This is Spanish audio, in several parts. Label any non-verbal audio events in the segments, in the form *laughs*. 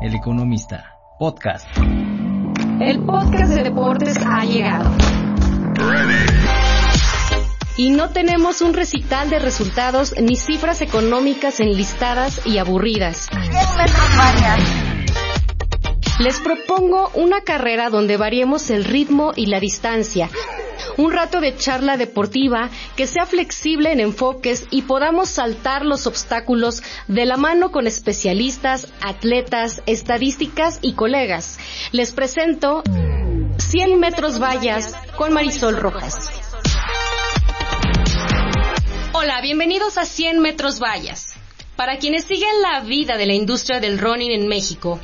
El Economista, podcast. El podcast de deportes ha llegado. Y no tenemos un recital de resultados ni cifras económicas enlistadas y aburridas. Les propongo una carrera donde variemos el ritmo y la distancia. Un rato de charla deportiva que sea flexible en enfoques y podamos saltar los obstáculos de la mano con especialistas, atletas, estadísticas y colegas. Les presento 100 metros vallas con Marisol Rojas. Hola, bienvenidos a 100 metros vallas. Para quienes siguen la vida de la industria del running en México,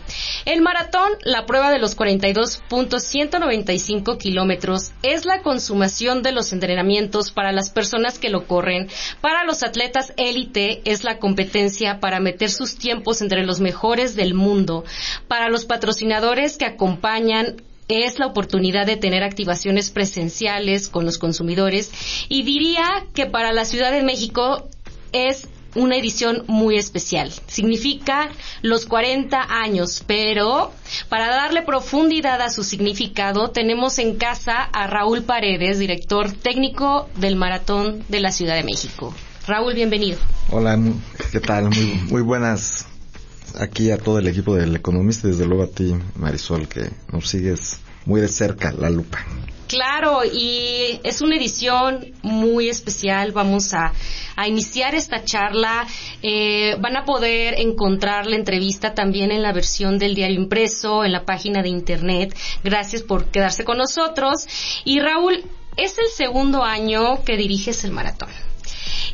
el maratón, la prueba de los 42.195 kilómetros, es la consumación de los entrenamientos para las personas que lo corren. Para los atletas élite es la competencia para meter sus tiempos entre los mejores del mundo. Para los patrocinadores que acompañan es la oportunidad de tener activaciones presenciales con los consumidores y diría que para la Ciudad de México es una edición muy especial. Significa los 40 años, pero para darle profundidad a su significado tenemos en casa a Raúl Paredes, director técnico del Maratón de la Ciudad de México. Raúl, bienvenido. Hola, ¿qué tal? Muy, muy buenas aquí a todo el equipo del Economista y desde luego a ti, Marisol, que nos sigues muy de cerca la lupa. Claro, y es una edición muy especial. Vamos a, iniciar esta charla. Eh, van a poder encontrar la entrevista también en la versión del diario impreso, en la página de internet. Gracias por quedarse con nosotros. Y Raúl, es el segundo año que diriges el maratón.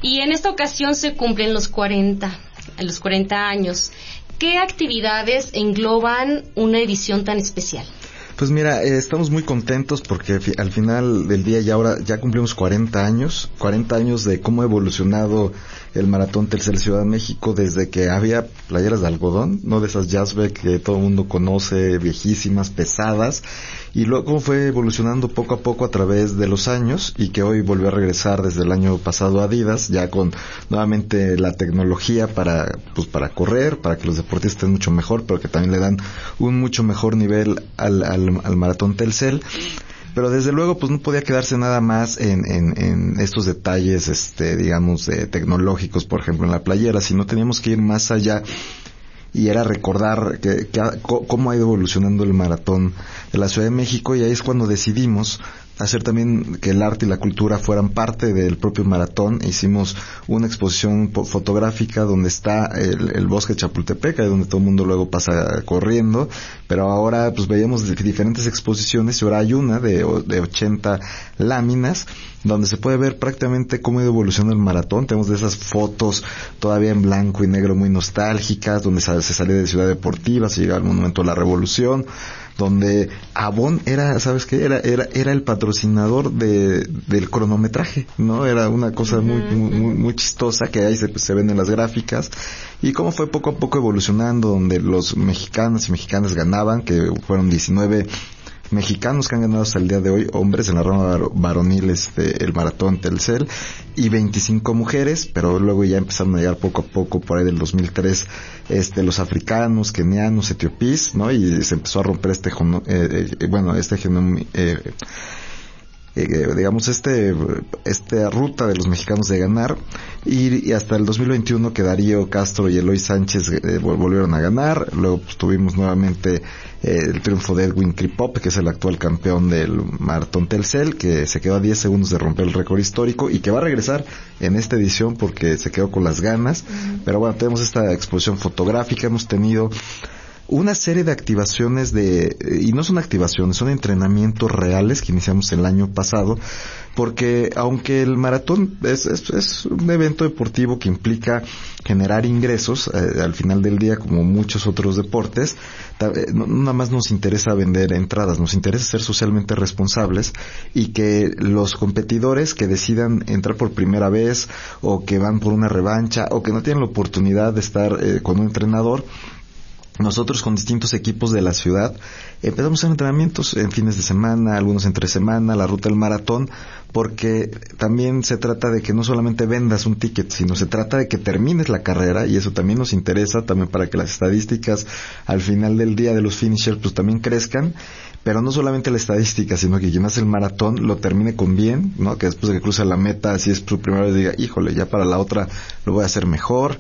Y en esta ocasión se cumplen los 40, los 40 años. ¿Qué actividades engloban una edición tan especial? Pues mira, eh, estamos muy contentos porque al final del día ya ahora ya cumplimos 40 años, 40 años de cómo ha evolucionado el maratón Telcel Ciudad de México desde que había playeras de algodón, no de esas jazzback que todo el mundo conoce, viejísimas, pesadas, y luego fue evolucionando poco a poco a través de los años y que hoy volvió a regresar desde el año pasado a Adidas, ya con nuevamente la tecnología para, pues para correr, para que los deportistas estén mucho mejor, pero que también le dan un mucho mejor nivel al, al, al maratón Telcel. Pero desde luego pues no podía quedarse nada más en, en, estos detalles este digamos tecnológicos por ejemplo en la playera sino teníamos que ir más allá y era recordar que, cómo ha ido evolucionando el maratón de la Ciudad de México y ahí es cuando decidimos hacer también que el arte y la cultura fueran parte del propio maratón. Hicimos una exposición fotográfica donde está el, bosque de Chapultepec, ahí donde todo el mundo luego pasa corriendo, pero ahora pues veíamos diferentes exposiciones y ahora hay una de, de 80 láminas donde se puede ver prácticamente cómo ha el maratón. Tenemos de esas fotos todavía en blanco y negro muy nostálgicas, donde se, sale de Ciudad Deportiva, se llega al Monumento de la Revolución, donde Avon era, ¿sabes qué? Era, era, era el patrocinador de, del cronometraje, ¿no? Era una cosa muy, muy, muy chistosa que ahí se, se ven en las gráficas y cómo fue poco a poco evolucionando, donde los mexicanos y mexicanas ganaban, que fueron 19 mexicanos que han ganado hasta el día de hoy, hombres en la rama varonil, este, el maratón Telcel, y 25 mujeres, pero luego ya empezaron a llegar poco a poco, por ahí del 2003, este, los africanos, kenianos, etiopís, ¿no? Y se empezó a romper este, eh, eh, bueno, este eh, eh, digamos, este, esta ruta de los mexicanos de ganar y, hasta el 2021 que Darío Castro y Eloy Sánchez eh, volvieron a ganar, luego pues, tuvimos nuevamente eh, el triunfo de Edwin Kripop, que es el actual campeón del Maratón Telcel, que se quedó a 10 segundos de romper el récord histórico y que va a regresar en esta edición porque se quedó con las ganas, pero bueno, tenemos esta exposición fotográfica, hemos tenido una serie de activaciones de, y no son activaciones, son entrenamientos reales que iniciamos el año pasado, porque aunque el maratón es, es, un evento deportivo que implica generar ingresos eh, al final del día como muchos otros deportes, eh, no, nada más nos interesa vender entradas, nos interesa ser socialmente responsables y que los competidores que decidan entrar por primera vez o que van por una revancha o que no tienen la oportunidad de estar eh, con un entrenador, nosotros con distintos equipos de la ciudad empezamos a hacer entrenamientos en fines de semana, algunos entre semana, la ruta del maratón, porque también se trata de que no solamente vendas un ticket, sino se trata de que termines la carrera y eso también nos interesa también para que las estadísticas al final del día de los finishers pues también crezcan pero no solamente la estadística, sino que quien hace el maratón lo termine con bien, ¿no? Que después de que cruza la meta, si es su primera vez, diga, híjole, ya para la otra lo voy a hacer mejor.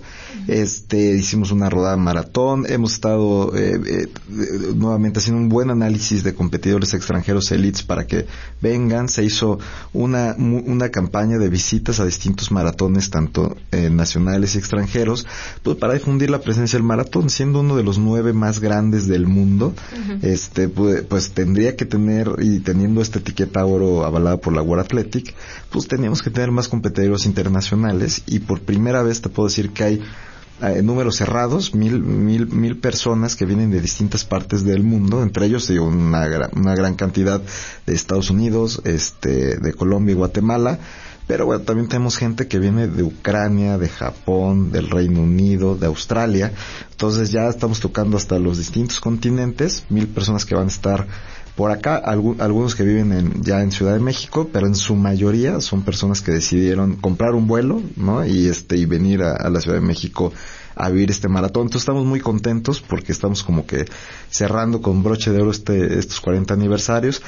Este, hicimos una rodada maratón, hemos estado eh, eh, nuevamente haciendo un buen análisis de competidores extranjeros elites para que vengan. Se hizo una, una campaña de visitas a distintos maratones, tanto eh, nacionales y extranjeros, pues para difundir la presencia del maratón, siendo uno de los nueve más grandes del mundo, este, pues, tendría que tener, y teniendo esta etiqueta oro avalada por la World Athletic, pues teníamos que tener más competidores internacionales. Y por primera vez te puedo decir que hay eh, números cerrados, mil, mil, mil personas que vienen de distintas partes del mundo, entre ellos una, una gran cantidad de Estados Unidos, este, de Colombia y Guatemala, pero bueno, también tenemos gente que viene de Ucrania, de Japón, del Reino Unido, de Australia. Entonces ya estamos tocando hasta los distintos continentes, mil personas que van a estar por acá, algunos que viven en, ya en Ciudad de México, pero en su mayoría son personas que decidieron comprar un vuelo, ¿no? Y este, y venir a, la Ciudad de México a vivir este maratón. Entonces estamos muy contentos porque estamos como que cerrando con broche de oro este, estos 40 aniversarios,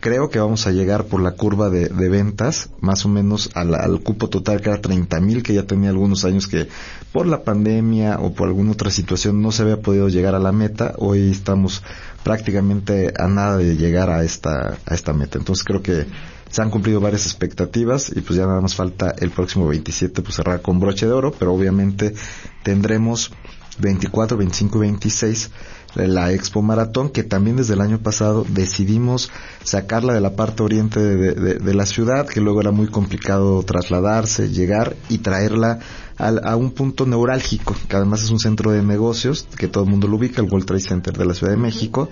creo que vamos a llegar por la curva de, ventas más o menos al, cupo total que era 30 mil que ya tenía algunos años que por la pandemia o por alguna otra situación no se había podido llegar a la meta. Hoy estamos prácticamente a nada de llegar a esta a esta meta. Entonces creo que se han cumplido varias expectativas y pues ya nada más falta el próximo 27 pues cerrar con broche de oro pero obviamente tendremos 24, 25 y 26 la Expo Maratón, que también desde el año pasado decidimos sacarla de la parte oriente de, la ciudad, que luego era muy complicado trasladarse, llegar y traerla a un punto neurálgico, que además es un centro de negocios, que todo el mundo lo ubica, el World Trade Center de la Ciudad de México,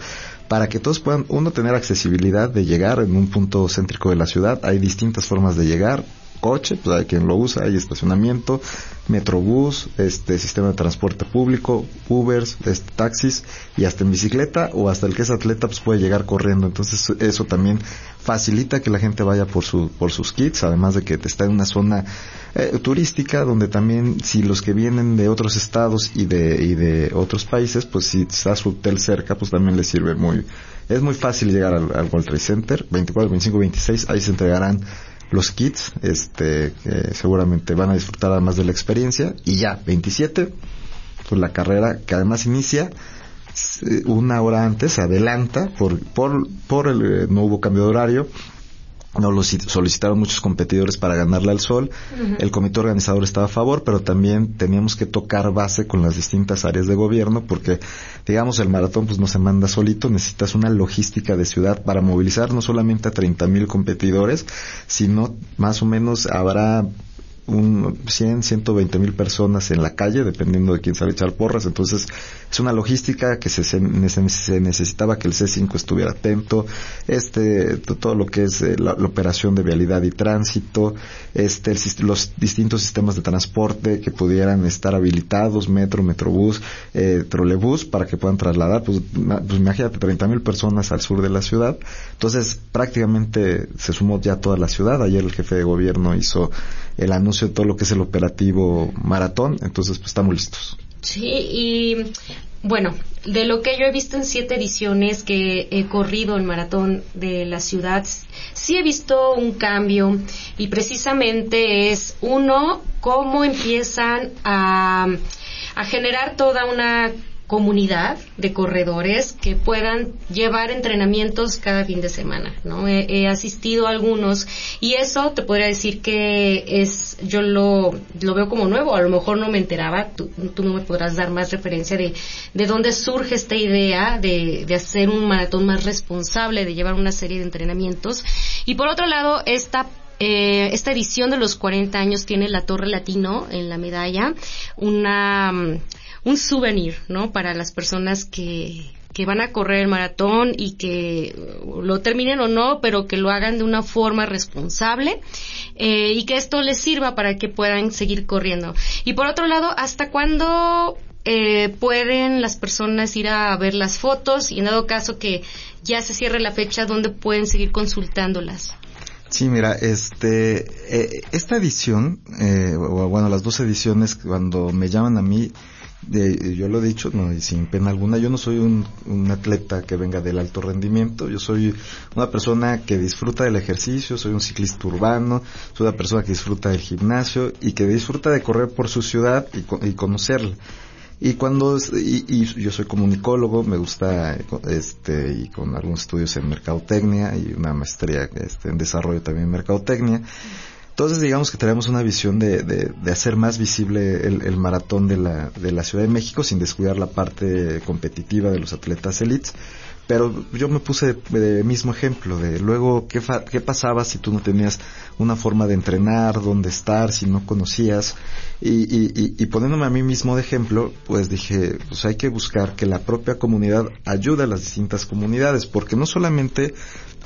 para que todos puedan, uno, tener accesibilidad de llegar en un punto céntrico de la ciudad. Hay distintas formas de llegar, coche, pues hay quien lo usa, hay estacionamiento, metrobús, este sistema de transporte público, Ubers, este, taxis y hasta en bicicleta o hasta el que es atleta pues puede llegar corriendo. Entonces eso también facilita que la gente vaya por su por sus kits, además de que está en una zona eh, turística donde también si los que vienen de otros estados y de y de otros países, pues si está su hotel cerca, pues también les sirve muy es muy fácil llegar al, al World Trade Center, 24, 25, 26, ahí se entregarán los kits, este, seguramente van a disfrutar además de la experiencia. Y ya, 27, pues la carrera que además inicia eh, una hora antes, adelanta por, por, por el, eh, no hubo cambio de horario, no lo solicitaron muchos competidores para ganarle al sol. El comité organizador estaba a favor, pero también teníamos que tocar base con las distintas áreas de gobierno porque, digamos, el maratón pues no se manda solito, necesitas una logística de ciudad para movilizar no solamente a 30 mil competidores, sino más o menos habrá un 100, 120 mil personas en la calle, dependiendo de quién sabe echar porras. Entonces, es una logística que se, se, necesitaba que el C5 estuviera atento, este, todo lo que es eh, la, operación de vialidad y tránsito, este, los distintos sistemas de transporte que pudieran estar habilitados, metro, metrobús, eh, trolebús, para que puedan trasladar, pues, pues imagínate, 30 mil personas al sur de la ciudad. Entonces, prácticamente se sumó ya toda la ciudad. Ayer el jefe de gobierno hizo el anuncio de todo lo que es el operativo maratón, entonces pues estamos listos. Sí, y bueno, de lo que yo he visto en siete ediciones que he corrido el maratón de la ciudad, sí he visto un cambio y precisamente es uno, cómo empiezan a, a generar toda una comunidad de corredores que puedan llevar entrenamientos cada fin de semana, ¿no? He, asistido a algunos y eso te podría decir que es, yo lo, lo veo como nuevo, a lo mejor no me enteraba, tú, tú me podrás dar más referencia de, de dónde surge esta idea de, de hacer un maratón más responsable, de llevar una serie de entrenamientos. Y por otro lado, esta eh, esta edición de los 40 años tiene la Torre Latino en la medalla, una un souvenir, ¿no? Para las personas que, que van a correr el maratón y que lo terminen o no, pero que lo hagan de una forma responsable eh, y que esto les sirva para que puedan seguir corriendo. Y por otro lado, ¿hasta cuándo eh, pueden las personas ir a ver las fotos y en dado caso que ya se cierre la fecha, ¿dónde pueden seguir consultándolas? Sí, mira, este, eh, esta edición, eh, bueno, las dos ediciones, cuando me llaman a mí, yo lo he dicho, no, y sin pena alguna, yo no soy un, un, atleta que venga del alto rendimiento, yo soy una persona que disfruta del ejercicio, soy un ciclista urbano, soy una persona que disfruta del gimnasio y que disfruta de correr por su ciudad y, y conocerla. Y cuando, y, y, yo soy comunicólogo, me gusta, este, y con algunos estudios en mercadotecnia y una maestría este, en desarrollo también en mercadotecnia. Entonces digamos que tenemos una visión de, de, de hacer más visible el, el, maratón de la, de la Ciudad de México sin descuidar la parte competitiva de los atletas elites. Pero yo me puse de, mismo ejemplo de luego ¿qué, qué pasaba si tú no tenías una forma de entrenar, dónde estar, si no conocías. Y, y, y, poniéndome a mí mismo de ejemplo, pues dije, pues hay que buscar que la propia comunidad ayude a las distintas comunidades, porque no solamente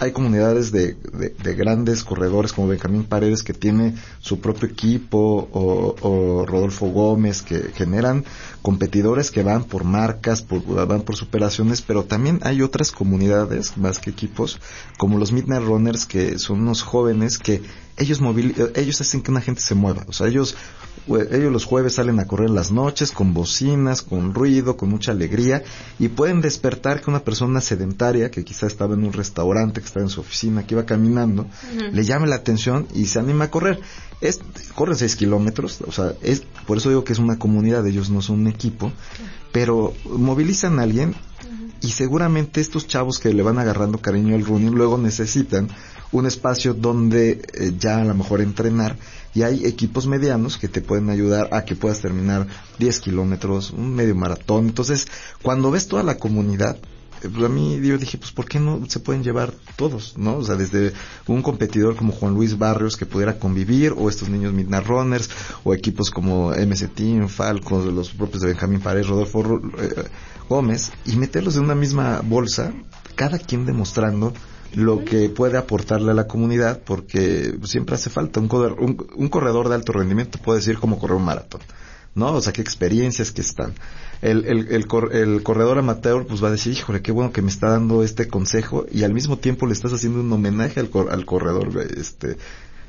hay comunidades de, de, grandes corredores como Benjamín Paredes que tiene su propio equipo o, o, Rodolfo Gómez que generan competidores que van por marcas, por, van por superaciones, pero también hay otras comunidades más que equipos como los Midnight Runners que son unos jóvenes que ellos movil, ellos hacen que una gente se mueva, o sea, ellos ellos los jueves salen a correr en las noches con bocinas, con ruido, con mucha alegría y pueden despertar que una persona sedentaria que quizá estaba en un restaurante, que estaba en su oficina, que iba caminando, le llame la atención y se anima a correr. Es, corren seis kilómetros, o sea, es, por eso digo que es una comunidad, ellos no son un equipo, pero movilizan a alguien y seguramente estos chavos que le van agarrando cariño al running luego necesitan un espacio donde eh, ya a lo mejor entrenar y hay equipos medianos que te pueden ayudar a que puedas terminar 10 kilómetros, un medio maratón. Entonces, cuando ves toda la comunidad, eh, pues a mí yo dije, pues ¿por qué no se pueden llevar todos, no? O sea, desde un competidor como Juan Luis Barrios que pudiera convivir, o estos niños Midnight Runners, o equipos como MC Team, Falcos, los propios de Benjamín Paredes, Rodolfo eh, Gómez, y meterlos en una misma bolsa, cada quien demostrando lo que puede aportarle a la comunidad, porque siempre hace falta un corredor, un, corredor de alto rendimiento puede decir cómo correr un maratón, ¿no? O sea, qué experiencias que están. El, el, el, el, corredor amateur pues va a decir, híjole, qué bueno que me está dando este consejo y al mismo tiempo le estás haciendo un homenaje al, al corredor este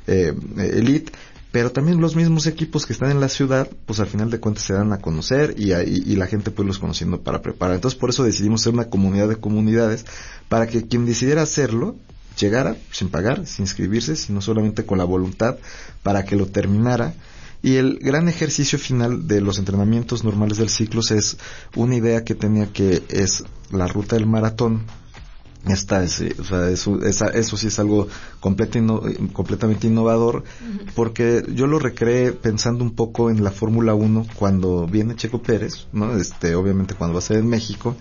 eh, elite pero también los mismos equipos que están en la ciudad, pues al final de cuentas se dan a conocer y, y, la gente pues los conociendo para preparar. Entonces por eso decidimos ser una comunidad de comunidades para que quien decidiera hacerlo llegara sin pagar, sin inscribirse, sino solamente con la voluntad para que lo terminara. Y el gran ejercicio final de los entrenamientos normales del ciclo es una idea que tenía que es la ruta del maratón, Está, sí, o sea, eso, eso sí es algo completamente innovador, porque yo lo recreé pensando un poco en la Fórmula 1 cuando viene Checo Pérez, ¿no? Este, obviamente cuando va a ser en México,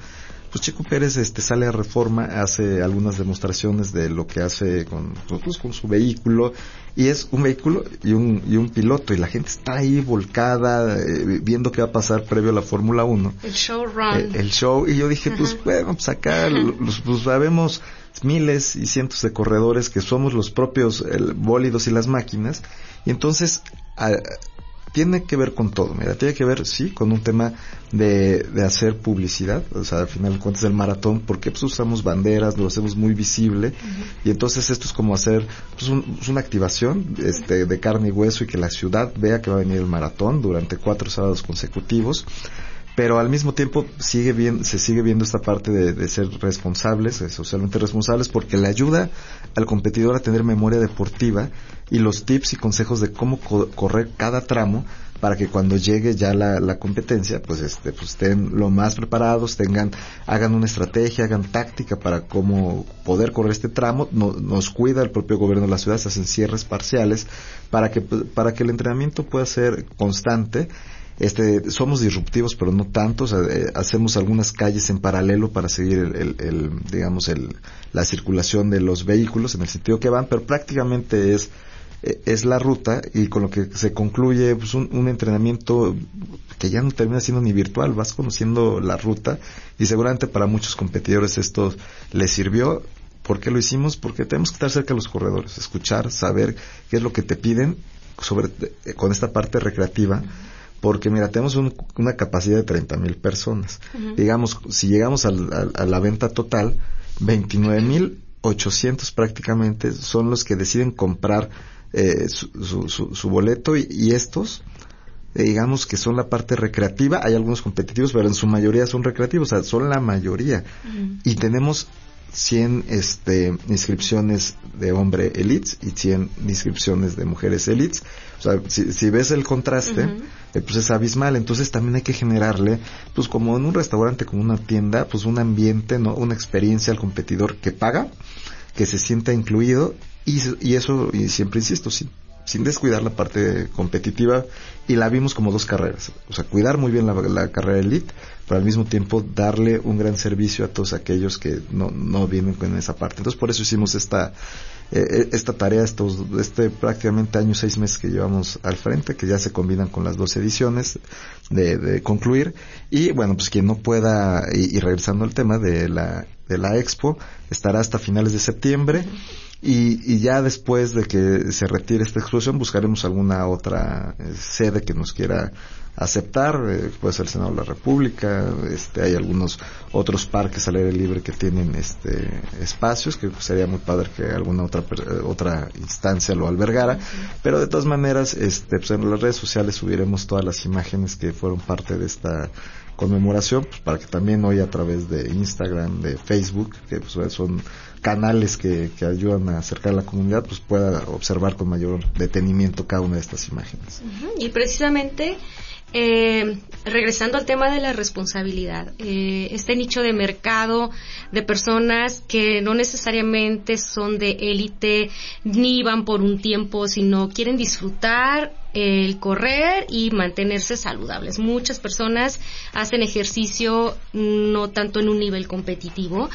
pues Checo Pérez este sale a reforma, hace algunas demostraciones de lo que hace con, pues, con su vehículo y es un vehículo y un, y un piloto y la gente está ahí volcada eh, viendo qué va a pasar previo a la Fórmula 1. El show run. El, show y yo dije, pues bueno, pues acá los, pues sabemos miles y cientos de corredores que somos los propios el, bólidos y las máquinas y entonces tiene que ver con todo, mira, tiene que ver, sí, con un tema de, de hacer publicidad, o sea, al final de cuentas del maratón, porque pues usamos banderas, lo hacemos muy visible, y entonces esto es como hacer pues, pues, una activación este, de carne y hueso y que la ciudad vea que va a venir el maratón durante cuatro sábados consecutivos, pero al mismo tiempo sigue bien, se sigue viendo esta parte de, de ser responsables, socialmente responsables, porque le ayuda al competidor a tener memoria deportiva y los tips y consejos de cómo correr cada tramo para que cuando llegue ya la, la, competencia, pues este, pues estén lo más preparados, tengan, hagan una estrategia, hagan táctica para cómo poder correr este tramo, no, nos cuida el propio gobierno de la ciudad, se hacen cierres parciales para que, para que el entrenamiento pueda ser constante este, somos disruptivos, pero no tantos. Eh, hacemos algunas calles en paralelo para seguir el, digamos, el, la circulación de los vehículos en el sentido que van, pero prácticamente es, eh, es la ruta y con lo que se concluye pues, un, un, entrenamiento que ya no termina siendo ni virtual, vas conociendo la ruta y seguramente para muchos competidores esto les sirvió. ¿Por qué lo hicimos? Porque tenemos que estar cerca de los corredores, escuchar, saber qué es lo que te piden sobre, eh, con esta parte recreativa porque mira, tenemos una capacidad de 30 mil personas. Digamos, si llegamos a la venta total, 29 mil 800 prácticamente son los que deciden comprar eh, su, boleto y, estos eh, digamos que son la parte recreativa. Hay algunos competitivos pero en su mayoría son recreativos o sea son la mayoría. Y tenemos 100 este, inscripciones de hombre elites y 100 inscripciones de mujeres elites. O sea, si, ves el contraste, eh, pues es abismal. Entonces también hay que generarle, pues como en un restaurante, como una tienda, pues un ambiente, ¿no? Una experiencia al competidor que paga, que se sienta incluido y, y eso, y siempre insisto, sin, sin descuidar la parte competitiva y la vimos como dos carreras. O sea, cuidar muy bien la, carrera elite, pero al mismo tiempo darle un gran servicio a todos aquellos que no, no vienen con esa parte. Entonces por eso hicimos esta, eh, eh, esta tarea, estos, este prácticamente año, seis meses que llevamos al frente, que ya se combinan con las dos ediciones de, de concluir. Y bueno, pues quien no pueda, y, regresando al tema de la, de la expo, estará hasta finales de septiembre. Y, y, ya después de que se retire esta exposición buscaremos alguna otra eh, sede que nos quiera aceptar, eh, puede ser el Senado de la República, este, hay algunos otros parques al aire libre que tienen este, espacios, que sería muy padre que alguna otra, eh, otra instancia lo albergara, pero de todas maneras, este, pues en las redes sociales subiremos todas las imágenes que fueron parte de esta conmemoración, pues para que también hoy a través de Instagram, de Facebook, que pues, son canales que, que, ayudan a acercar a la comunidad, pues pueda observar con mayor detenimiento cada una de estas imágenes. Y precisamente eh, regresando al tema de la responsabilidad, eh, este nicho de mercado de personas que no necesariamente son de élite ni van por un tiempo, sino quieren disfrutar el correr y mantenerse saludables. Muchas personas hacen ejercicio no tanto en un nivel competitivo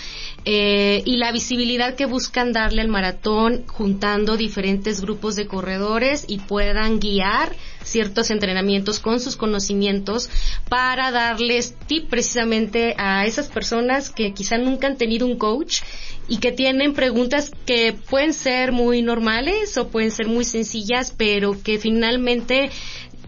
eh, y la visibilidad que buscan darle al maratón juntando diferentes grupos de corredores y puedan guiar ciertos entrenamientos con sus conocimientos para darles tip precisamente a esas personas que quizá nunca han tenido un coach y que tienen preguntas que pueden ser muy normales o pueden ser muy sencillas, pero que finalmente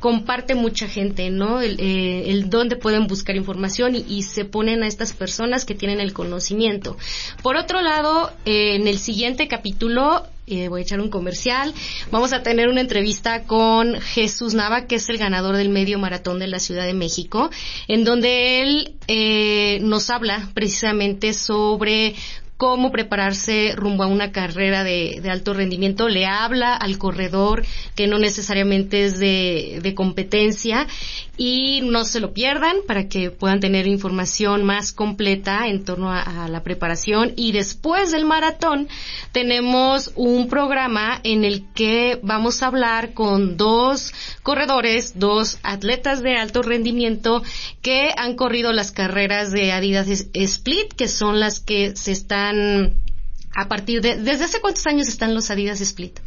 comparte mucha gente, ¿no? El, eh, el dónde pueden buscar información y, se ponen a estas personas que tienen el conocimiento. Por otro lado, eh, en el siguiente capítulo eh, voy a echar un comercial. Vamos a tener una entrevista con Jesús Nava, que es el ganador del medio maratón de la Ciudad de México, en donde él eh, nos habla precisamente sobre cómo prepararse rumbo a una carrera de, alto rendimiento, le habla al corredor que no necesariamente es de, competencia y no se lo pierdan para que puedan tener información más completa en torno a, la preparación. Y después del maratón tenemos un programa en el que vamos a hablar con dos corredores, dos atletas de alto rendimiento que han corrido las carreras de Adidas Split, que son las que se están a partir de desde hace cuántos años están los Adidas Split?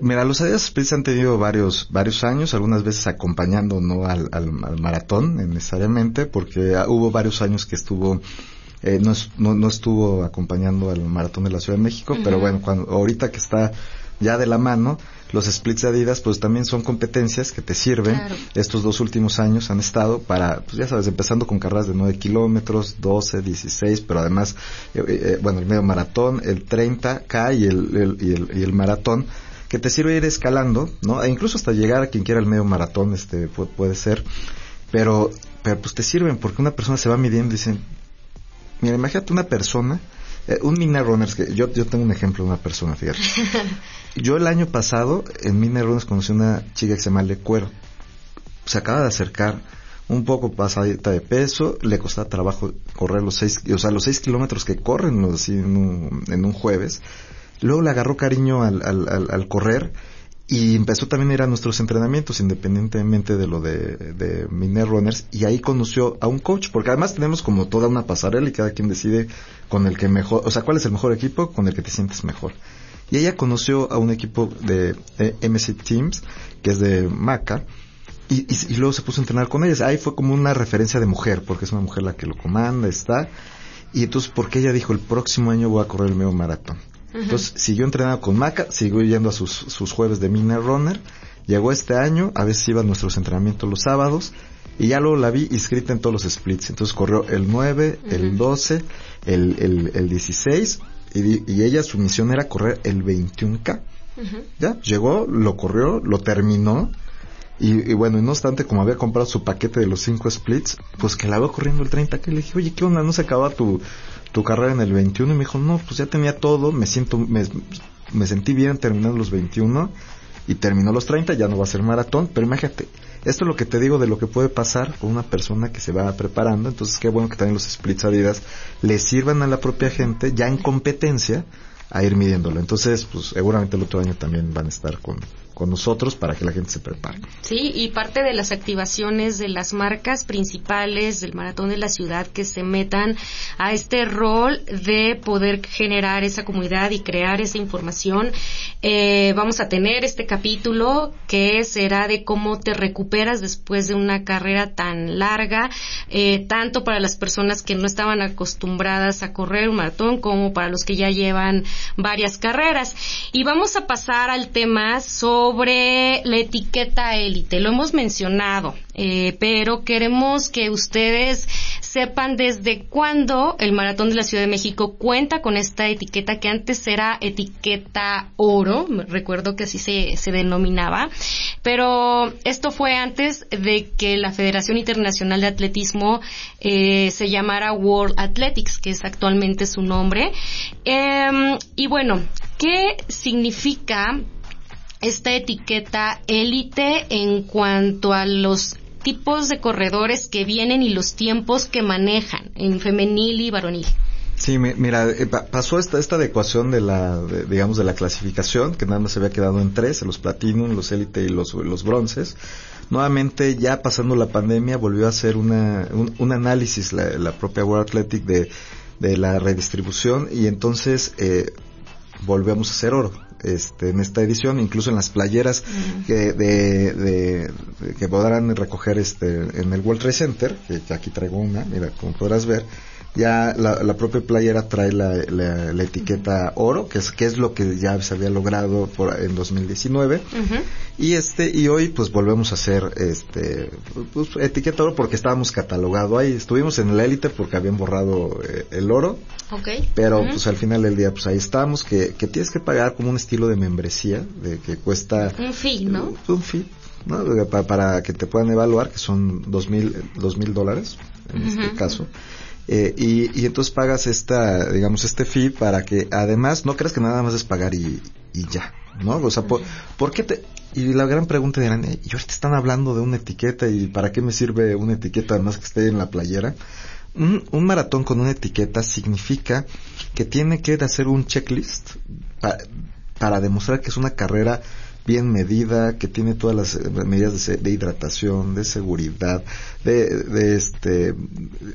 mira, los Adidas Split han tenido varios, varios años, algunas veces acompañando no al, al, maratón necesariamente, porque hubo varios años que estuvo, eh, no, no, no, estuvo acompañando al maratón de la Ciudad de México, pero bueno, cuando, ahorita que está ya de la mano, los splits de Adidas pues también son competencias que te sirven. Estos dos últimos años han estado para, pues ya sabes, empezando con carreras de 9 kilómetros, 12, 16, pero además, eh, eh, bueno, el medio maratón, el 30K y el, y el, y el maratón que te sirve ir escalando, ¿no? E incluso hasta llegar a quien quiera el medio maratón, este, puede, ser, pero, pero pues te sirven porque una persona se va midiendo y dicen, mira, imagínate una persona, eh, un mini runners, que yo, yo tengo un ejemplo de una persona, fíjate. *laughs* Yo el año pasado en Mini Runners conocí una chica que se llama Le Cuero. Se acaba de acercar un poco pasadita de peso, le costaba trabajo correr los seis, o sea, los seis kilómetros que corren así en un, en un jueves. Luego le agarró cariño al, correr y empezó también a ir a nuestros entrenamientos independientemente de lo de, de Miner Runners y ahí conoció a un coach porque además tenemos como toda una pasarela y cada quien decide con el que mejor, o sea, cuál es el mejor equipo con el que te sientes mejor. Y ella conoció a un equipo de, MC Teams, que es de Maca, y, y, luego se puso a entrenar con ellas. Ahí fue como una referencia de mujer, porque es una mujer la que lo comanda, está. Y entonces, porque ella dijo, el próximo año voy a correr el medio maratón. Entonces, siguió entrenando con Maca, siguió yendo a sus, sus jueves de Mina Runner, Llegó este año, a veces iba a nuestros entrenamientos los sábados, y ya luego la vi inscrita en todos los splits. Entonces corrió el 9, el 12, el, el, el 16, y, y, ella su misión era correr el 21K. Ya, llegó, lo corrió, lo terminó, y, y, bueno, y no obstante, como había comprado su paquete de los 5 splits, pues que la veo corriendo el 30K, y le dije, oye, ¿qué onda? ¿No se acaba tu, tu carrera en el 21? Y me dijo, no, pues ya tenía todo, me siento, me, me sentí bien terminando los 21 y terminó los 30, ya no va a ser maratón, pero imagínate, esto es lo que te digo de lo que puede pasar con una persona que se va preparando, entonces qué bueno que también los splits Adidas le sirvan a la propia gente ya en competencia a ir midiéndolo. Entonces, pues seguramente el otro año también van a estar con, con nosotros para que la gente se prepare. Sí, y parte de las activaciones de las marcas principales del Maratón de la Ciudad que se metan a este rol de poder generar esa comunidad y crear esa información. Eh, vamos a tener este capítulo que será de cómo te recuperas después de una carrera tan larga, eh, tanto para las personas que no estaban acostumbradas a correr un maratón como para los que ya llevan varias carreras. Y vamos a pasar al tema sobre la etiqueta élite. Lo hemos mencionado, eh, pero queremos que ustedes sepan desde cuándo el Maratón de la Ciudad de México cuenta con esta etiqueta que antes era etiqueta oro, recuerdo que así se, se denominaba, pero esto fue antes de que la Federación Internacional de Atletismo eh, se llamara World Athletics, que es actualmente su nombre. Eh, y bueno, ¿qué significa esta etiqueta élite en cuanto a los tipos de corredores que vienen y los tiempos que manejan en femenil y varonil. Sí, mira, eh, pasó esta, esta adecuación de la, de, digamos, de la clasificación, que nada más se había quedado en tres, los platinum, los élite y los, bronces. Nuevamente, ya pasando la pandemia, volvió a hacer una, un, análisis la, la, propia World Athletic de, de la redistribución y entonces eh, volvemos a hacer oro este, en esta edición, incluso en las playeras que, de, de, que podrán recoger este, en el World Trade Center, que aquí traigo una, mira, como podrás ver, ya la, la propia playera trae la, la, la, etiqueta oro, que es, que es lo que ya se había logrado por, en 2019. Uh -huh. Y este, y hoy pues volvemos a hacer este, pues, etiqueta oro porque estábamos catalogado ahí. Estuvimos en la élite porque habían borrado eh, el oro. Okay. Pero uh -huh. pues al final del día pues ahí estamos, que, que tienes que pagar como un estilo de membresía, de que cuesta... Un fee, ¿no? Un fee. ¿no? Para, para, que te puedan evaluar, que son dos mil, dos mil dólares en uh -huh. este caso. Eh, y, y, entonces pagas esta, digamos, este fee para que además no creas que nada más es pagar y, y ya, ¿no? O sea, por, ¿por, qué te...? Y la gran pregunta dirán, y ahorita están hablando de una etiqueta y ¿para qué me sirve una etiqueta además que esté en la playera? Un, un maratón con una etiqueta significa que tiene que hacer un checklist pa, para demostrar que es una carrera bien medida, que tiene todas las medidas de, de hidratación, de seguridad, de, de, este,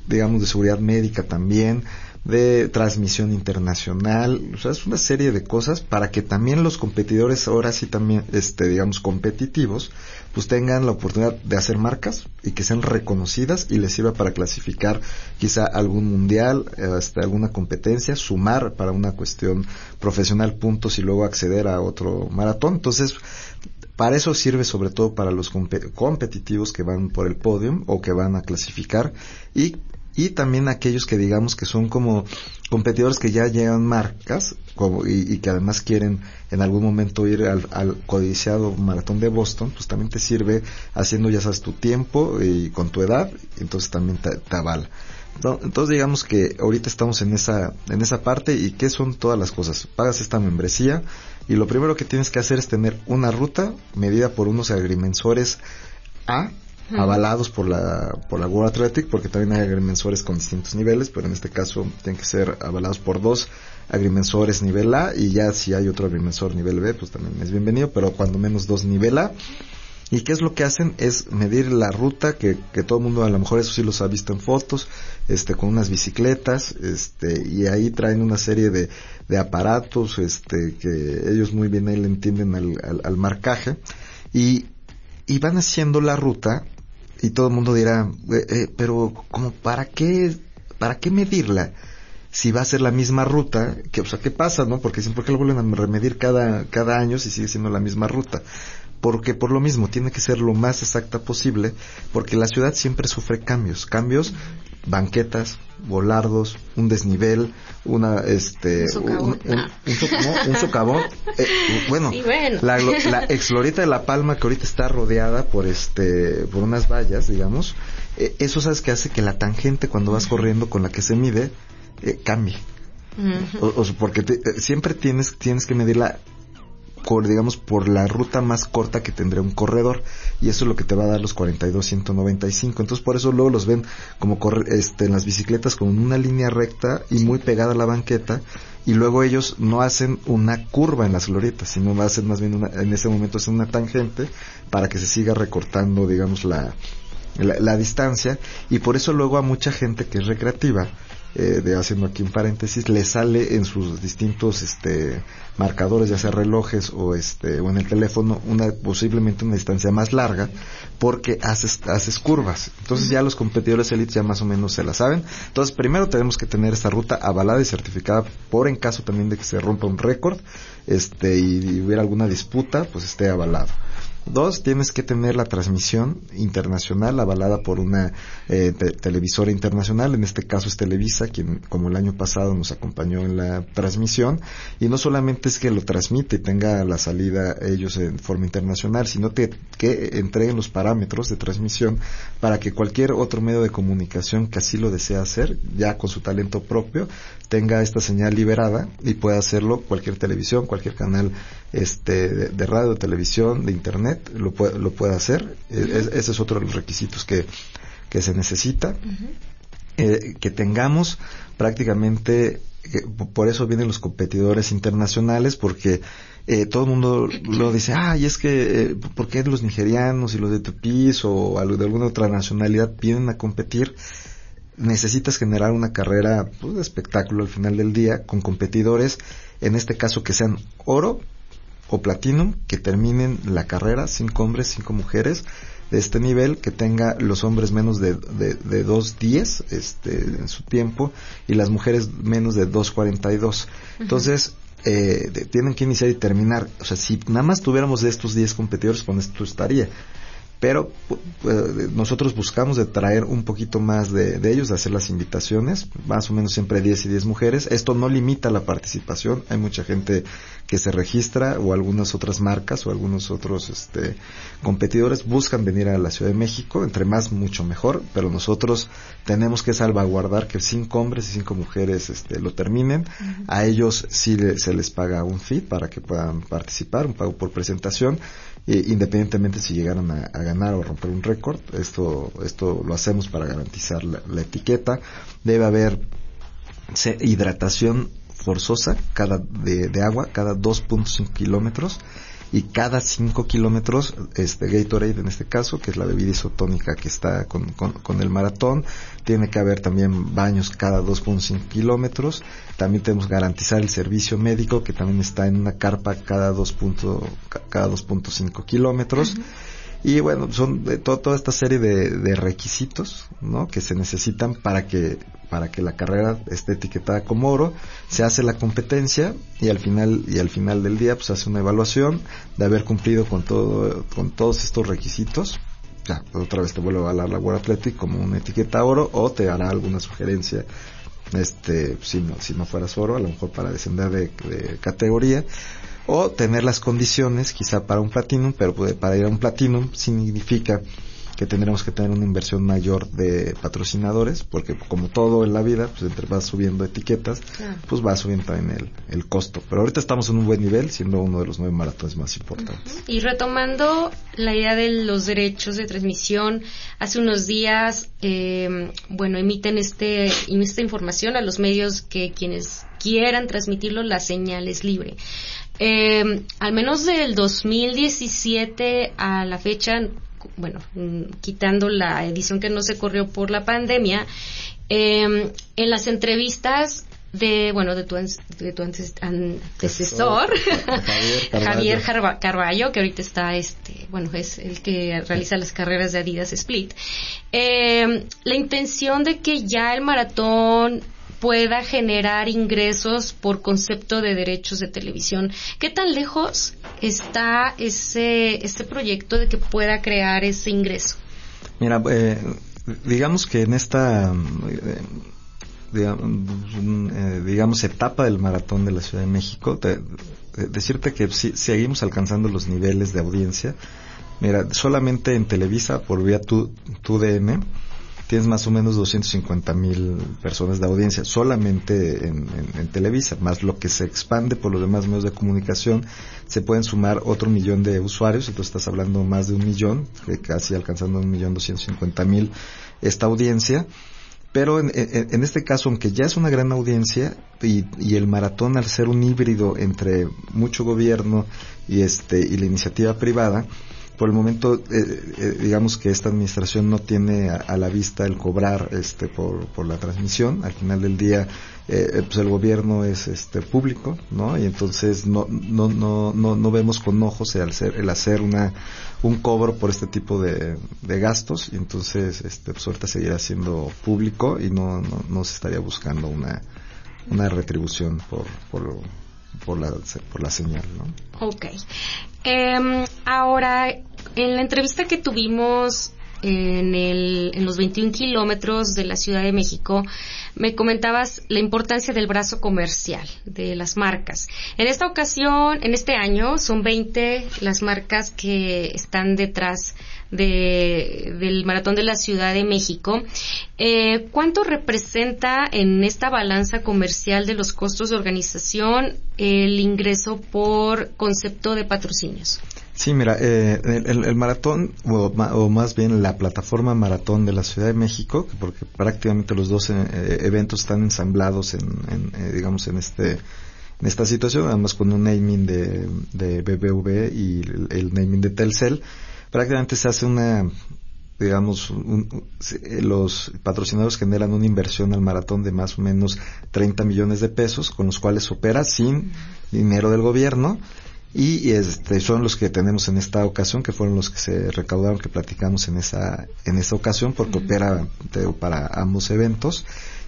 digamos, de seguridad médica también, de transmisión internacional, o sea, es una serie de cosas para que también los competidores ahora sí también, este, digamos, competitivos, pues tengan la oportunidad de hacer marcas y que sean reconocidas y les sirva para clasificar quizá algún mundial, hasta alguna competencia, sumar para una cuestión profesional puntos y luego acceder a otro maratón. Entonces, para eso sirve sobre todo para los competitivos que van por el podio o que van a clasificar y y también aquellos que digamos que son como competidores que ya llevan marcas como, y, que además quieren en algún momento ir al, al, codiciado maratón de Boston, pues también te sirve haciendo ya sabes tu tiempo y con tu edad, entonces también te, te avala. Entonces digamos que ahorita estamos en esa, en esa parte y qué son todas las cosas. Pagas esta membresía y lo primero que tienes que hacer es tener una ruta medida por unos agrimensores A avalados por la por la World Athletic porque también hay agrimensores con distintos niveles pero en este caso tienen que ser avalados por dos agrimensores nivel A y ya si hay otro agrimensor nivel B pues también es bienvenido pero cuando menos dos nivel A. Y qué es lo que hacen es medir la ruta que, que todo el mundo a lo mejor eso sí los ha visto en fotos este con unas bicicletas este y ahí traen una serie de, de aparatos este que ellos muy bien ahí le entienden al, al, al marcaje y y van haciendo la ruta y todo el mundo dirá, eh, eh, pero como para qué, para qué medirla? Si va a ser la misma ruta, que, o sea, ¿qué pasa, no? Porque dicen, ¿por qué lo vuelven a remedir cada, cada año si sigue siendo la misma ruta? Porque por lo mismo tiene que ser lo más exacta posible, porque la ciudad siempre sufre cambios, cambios, banquetas, volardos, un desnivel, una, este, Un socavón. un, un- un so- no, un socavón. Eh, bueno, Sí, bueno. La, la *laughs* ex glorieta de La Palma que ahorita está rodeada por este, por unas vallas, digamos, eh, eso sabes que hace que la tangente cuando vas corriendo con la que se mide, eh, cambie. O, o porque te- siempre tienes, tienes que medirla por, digamos, por la ruta más corta que tendría un corredor. Y eso es lo que te va a dar los 42, 195. Entonces, por eso luego los ven como corre, este, en las bicicletas con una línea recta y muy pegada a la banqueta. Y luego ellos no hacen una curva en las glorietas, sino hacen más bien una, en ese momento hacen una tangente para que se siga recortando, digamos, la, la, la distancia. Y por eso luego a mucha gente que es recreativa, eh, de haciendo aquí un paréntesis, le sale en sus distintos este marcadores, ya sea relojes o este o en el teléfono, una posiblemente una distancia más larga, porque haces haces curvas. Entonces ya los competidores élites ya más o menos se la saben. Entonces primero tenemos que tener esta ruta avalada y certificada por en caso también de que se rompa un récord, este y hubiera alguna disputa, pues esté avalado. Dos, tienes que tener la transmisión internacional avalada por una eh, te- televisora internacional, en este caso es Televisa, quien como el año pasado nos acompañó en la transmisión, y no solamente es que lo transmite y tenga la salida ellos en forma internacional, sino que, que entreguen los parámetros de transmisión para que cualquier otro medio de comunicación que así lo desea hacer, ya con su talento propio, tenga esta señal liberada y pueda hacerlo cualquier televisión, cualquier canal este de radio, televisión, de internet, lo puede, lo puede hacer. E- es- ese es otro de los requisitos que, que se necesita. Eh, que tengamos prácticamente, p- por eso vienen los competidores internacionales, porque eh, todo el mundo lo dice, ah, y es que, eh, ¿por qué los nigerianos y los de Tupis o de alguna otra nacionalidad vienen a competir? necesitas generar una carrera pues, de espectáculo al final del día con competidores, en este caso que sean oro o platinum, que terminen la carrera, cinco hombres, cinco mujeres de este nivel, que tenga los hombres menos de, de, de 2.10 este, en su tiempo y las mujeres menos de 2.42. Entonces, eh, de- tienen que iniciar y terminar. O sea, si nada más tuviéramos de estos 10 competidores, con esto estaría pero pu- pu- nosotros buscamos de traer un poquito más de, de ellos, de hacer las invitaciones, más o menos siempre 10 y 10 mujeres. Esto no limita la participación, hay mucha gente que se registra o algunas otras marcas o algunos otros este, competidores buscan venir a la Ciudad de México, entre más mucho mejor, pero nosotros tenemos que salvaguardar que cinco hombres y cinco mujeres este, lo terminen. A ellos sí le- se les paga un fee para que puedan participar, un pago por presentación eh, independientemente si llegaran a, ganar o romper un récord, esto, esto lo hacemos para garantizar la, etiqueta. Debe haber hidratación forzosa cada de, de agua cada 2.5 kilómetros y cada 5 kilómetros este Gatorade en este caso que es la bebida isotónica que está con, con, el maratón tiene que haber también baños cada 2.5 kilómetros también tenemos que garantizar el servicio médico que también está en una carpa cada 2. punto- ca- cada 2.5 kilómetros y bueno, son de to- toda esta serie de, de requisitos, ¿no? Que se necesitan para que, para que la carrera esté etiquetada como oro. Se hace la competencia y al final, y al final del día, pues hace una evaluación de haber cumplido con todo, con todos estos requisitos. Ya, otra vez te vuelve a avalar la World Athletic como una etiqueta oro o te hará alguna sugerencia este si no si no fueras oro a lo mejor para descender de, de categoría o tener las condiciones quizá para un platinum pero para ir a un platinum significa que tendremos que tener una inversión mayor de patrocinadores porque como todo en la vida pues entre vas subiendo etiquetas pues va subiendo también el, el costo. Pero ahorita estamos en un buen nivel siendo uno de los nueve maratones más importantes. Y retomando la idea de los derechos de transmisión, hace unos días, eh, bueno, emiten este, esta información a los medios que quienes quieran transmitirlo, la señal es libre. Eh, al menos del 2017 a la fecha, bueno, mm, quitando la edición que no se corrió por la pandemia, eh, en las entrevistas de, bueno, de tu, de tu antecesor, Javier *laughs* Carballo. Que ahorita está, este, bueno, es el que realiza las carreras de Adidas Split. Eh, la intención de que ya el maratón pueda generar ingresos por concepto de derechos de televisión. ¿Qué tan lejos está ese, este proyecto de que pueda crear ese ingreso? Mira, eh, digamos que en esta eh, eh, digamos, etapa del maratón de la Ciudad de México, decirte que si, seguimos alcanzando los niveles de audiencia. Mira, solamente en Televisa, por vía tu, tu DM, tienes más o menos 250 mil personas de audiencia, solamente en, Televisa, más lo que se expande por los demás medios de comunicación, se pueden sumar otro millón de usuarios, entonces estás hablando más de un millón, casi alcanzando un millón doscientos cincuenta mil esta audiencia. Pero en, este caso, aunque ya es una gran audiencia y, el maratón al ser un híbrido entre mucho gobierno y este y la iniciativa privada, por el momento, eh, eh, digamos que esta administración no tiene a, la vista el cobrar este por, por la transmisión. Al final del día, eh, pues el gobierno es este público, ¿no? Y entonces no no no no, no vemos con ojos el hacer, el hacer una un cobro por este tipo de, de gastos y entonces este pues seguirá siendo público y no no, no se estaría buscando una una retribución por por por la, por la señal, ¿no? Ok. Em, ahora, en la entrevista que tuvimos en, el, en los 21 kilómetros de la Ciudad de México, me comentabas la importancia del brazo comercial, de las marcas. En esta ocasión, en este año, son 20 las marcas que están detrás del Maratón de la Ciudad de México. Eh, ¿Cuánto representa en esta balanza comercial de los costos de organización el ingreso por concepto de patrocinios? Sí, mira, eh, el, maratón, o, más bien la plataforma maratón de la Ciudad de México, porque prácticamente los dos eh, eventos están ensamblados en, digamos, en este en esta situación, además con un naming de, de BBV y el naming de Telcel, prácticamente se hace una, digamos, los patrocinadores generan una inversión al maratón de más o menos 30 millones de pesos, con los cuales opera sin dinero del gobierno. Y este, son los que tenemos en esta ocasión, que fueron los que se recaudaron, que platicamos en esa, en esa ocasión, porque opera para ambos eventos.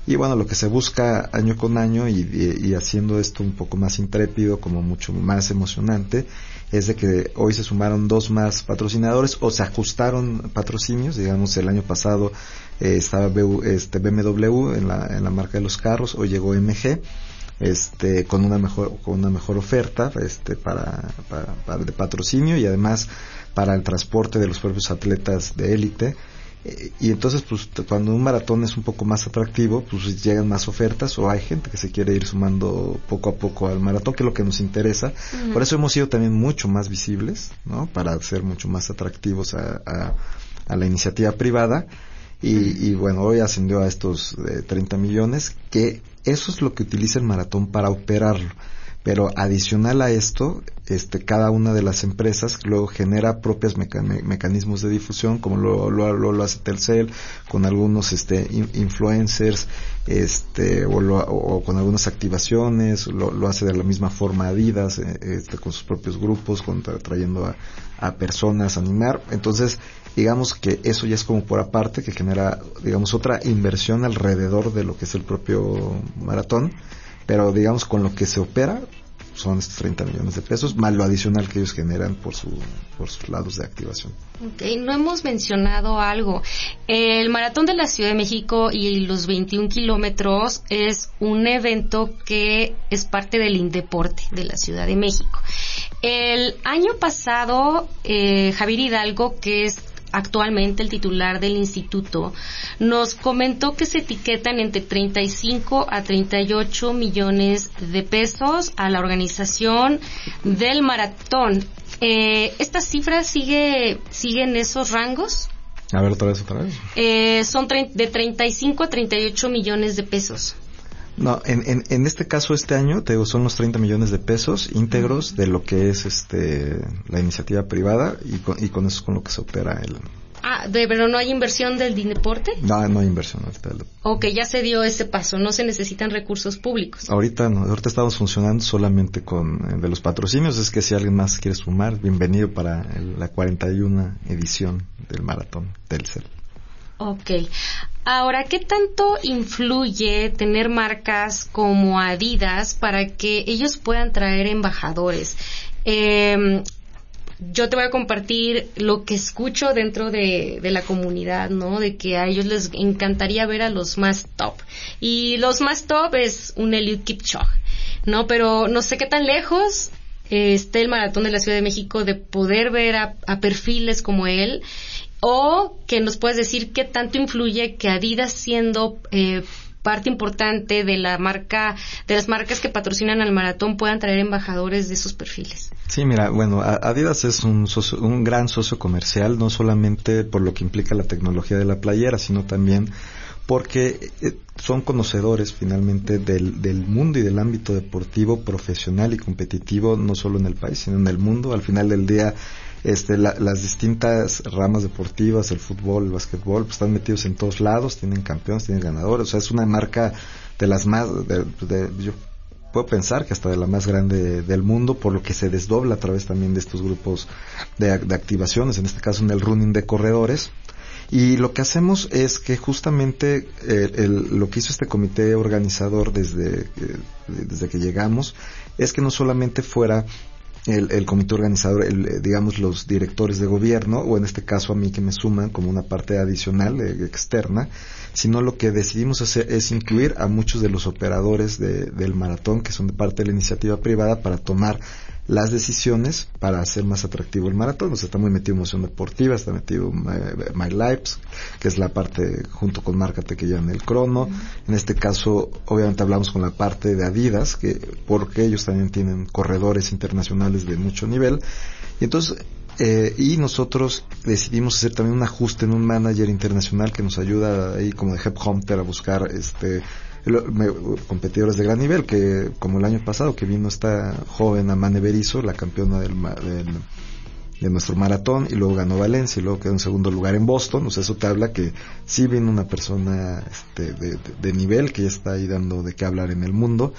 Y bueno, lo que se busca año con año y, haciendo esto un poco más intrépido, como mucho más emocionante, es de que hoy se sumaron dos más patrocinadores o se ajustaron patrocinios. Digamos, el año pasado eh, estaba este, BMW en la, en la marca de los carros, hoy llegó MG este con una mejor con una mejor oferta este para, de patrocinio y además para el transporte de los propios atletas de élite y entonces, pues, cuando un maratón es un poco más atractivo, pues llegan más ofertas o hay gente que se quiere ir sumando poco a poco al maratón, que es lo que nos interesa. Por eso hemos sido también mucho más visibles, ¿no? Para ser mucho más atractivos a, a, la iniciativa privada. Y, y, bueno, hoy ascendió a estos 30 eh, millones, que eso es lo que utiliza el maratón para operarlo. Pero adicional a esto, este, cada una de las empresas luego genera propios mecanismos de difusión, como lo, lo, lo, hace Telcel, con algunos este, influencers, este, o, o, con algunas activaciones, lo, hace de la misma forma Adidas, eh, este, con sus propios grupos, con, trayendo a, a personas a animar. Entonces, digamos que eso ya es como por aparte, que genera, digamos, otra inversión alrededor de lo que es el propio maratón pero digamos con lo que se opera son estos 30 millones de pesos, más lo adicional que ellos generan por, su, por sus lados de activación. Ok, no hemos mencionado algo. El Maratón de la Ciudad de México y los 21 kilómetros es un evento que es parte del Indeporte de la Ciudad de México. El año pasado, eh, Javier Hidalgo, que es actualmente el titular del instituto, nos comentó que se etiquetan entre 35 a 38 millones de pesos a la organización del maratón. Eh, ¿Esta cifra sigue, sigue en esos rangos? A ver, otra vez, otra vez. Eh, son de 35 a 38 millones de pesos. No, en, en, en, este caso este año te son los 30 millones de pesos íntegros de lo que es este la iniciativa privada y con, y con eso es con lo que se opera el Ah, de, pero no hay inversión del deporte? No, no hay inversión ahorita. Ok, ya se dio ese paso, no se necesitan recursos públicos. Ahorita no, ahorita estamos funcionando solamente con eh, de los patrocinios, es que si alguien más quiere sumar, bienvenido para la 41 edición del maratón Telcel. Ok. Ahora, ¿qué tanto influye tener marcas como Adidas para que ellos puedan traer embajadores? Eh, yo te voy a compartir lo que escucho dentro de, de, la comunidad, ¿no? De que a ellos les encantaría ver a los más top. Y los más top es un Eliud Kipchoge, ¿no? Pero no sé qué tan lejos eh, esté el maratón de la Ciudad de México de poder ver a, a perfiles como él o que nos puedes decir qué tanto influye que Adidas siendo eh, parte importante de la marca, de las marcas que patrocinan al maratón puedan traer embajadores de esos perfiles. Sí, mira, bueno, Adidas es un, socio, un gran socio comercial, no solamente por lo que implica la tecnología de la playera, sino también porque eh, son conocedores finalmente del, del, mundo y del ámbito deportivo profesional y competitivo, no solo en el país, sino en el mundo. Al final del día, este, la, las distintas ramas deportivas, el fútbol, el básquetbol, pues están metidos en todos lados, tienen campeones, tienen ganadores, o sea, es una marca de las más, de, de, yo puedo pensar que hasta de la más grande del mundo, por lo que se desdobla a través también de estos grupos de, activaciones, en este caso en el running de corredores. Y lo que hacemos es que justamente eh, el, lo que hizo este comité organizador desde, eh, desde que llegamos es que no solamente fuera el, el, comité organizador, el, digamos los directores de gobierno, o en este caso a mí que me suman como una parte adicional, eh, externa, sino lo que decidimos hacer es incluir a muchos de los operadores de, del maratón, que son de parte de la iniciativa privada, para tomar las decisiones para hacer más atractivo el maratón. O sea, está muy metido en emoción deportiva, está metido My, My Lives, que es la parte junto con Márcate que llevan el crono. Uh -huh. En este caso, obviamente hablamos con la parte de Adidas, que porque ellos también tienen corredores internacionales de mucho nivel. Y entonces, eh, y nosotros decidimos hacer también un ajuste en un manager internacional que nos ayuda ahí como de Hunter a buscar este competidores de gran nivel, que como el año pasado que vino esta joven Amane Berizo, la campeona del, del, de nuestro maratón, y luego ganó Valencia, y luego quedó en segundo lugar en Boston, o sea, eso te habla que sí vino una persona este, de, de, nivel que ya está ahí dando de qué hablar en el mundo.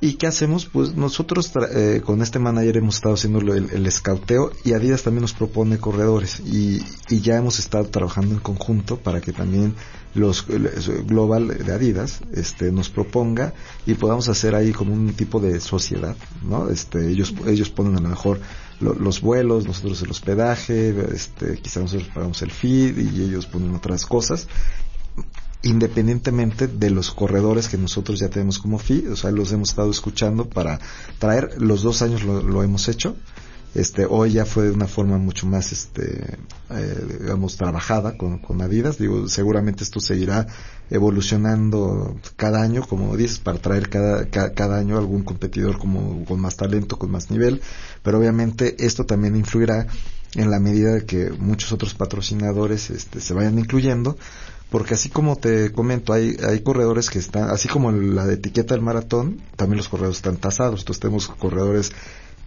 ¿Y qué hacemos? Pues nosotros eh, con este manager hemos estado haciendo el, el escauteo y Adidas también nos propone corredores y, y, ya hemos estado trabajando en conjunto para que también los Global de Adidas este, nos proponga y podamos hacer ahí como un tipo de sociedad, ¿no? Este, ellos, ellos ponen a lo mejor lo, los vuelos, nosotros el hospedaje, este, quizás nosotros pagamos el feed y ellos ponen otras cosas independientemente de los corredores que nosotros ya tenemos como FI, o sea, los hemos estado escuchando para traer, los dos años lo, lo hemos hecho, este, hoy ya fue de una forma mucho más, este, eh, digamos, trabajada con, con Adidas, digo, seguramente esto seguirá evolucionando cada año, como dices, para traer cada, cada, cada año algún competidor como, con más talento, con más nivel, pero obviamente esto también influirá en la medida de que muchos otros patrocinadores este, se vayan incluyendo, porque así como te comento, hay, hay corredores que están, así como la de etiqueta del maratón, también los corredores están tasados. Entonces tenemos corredores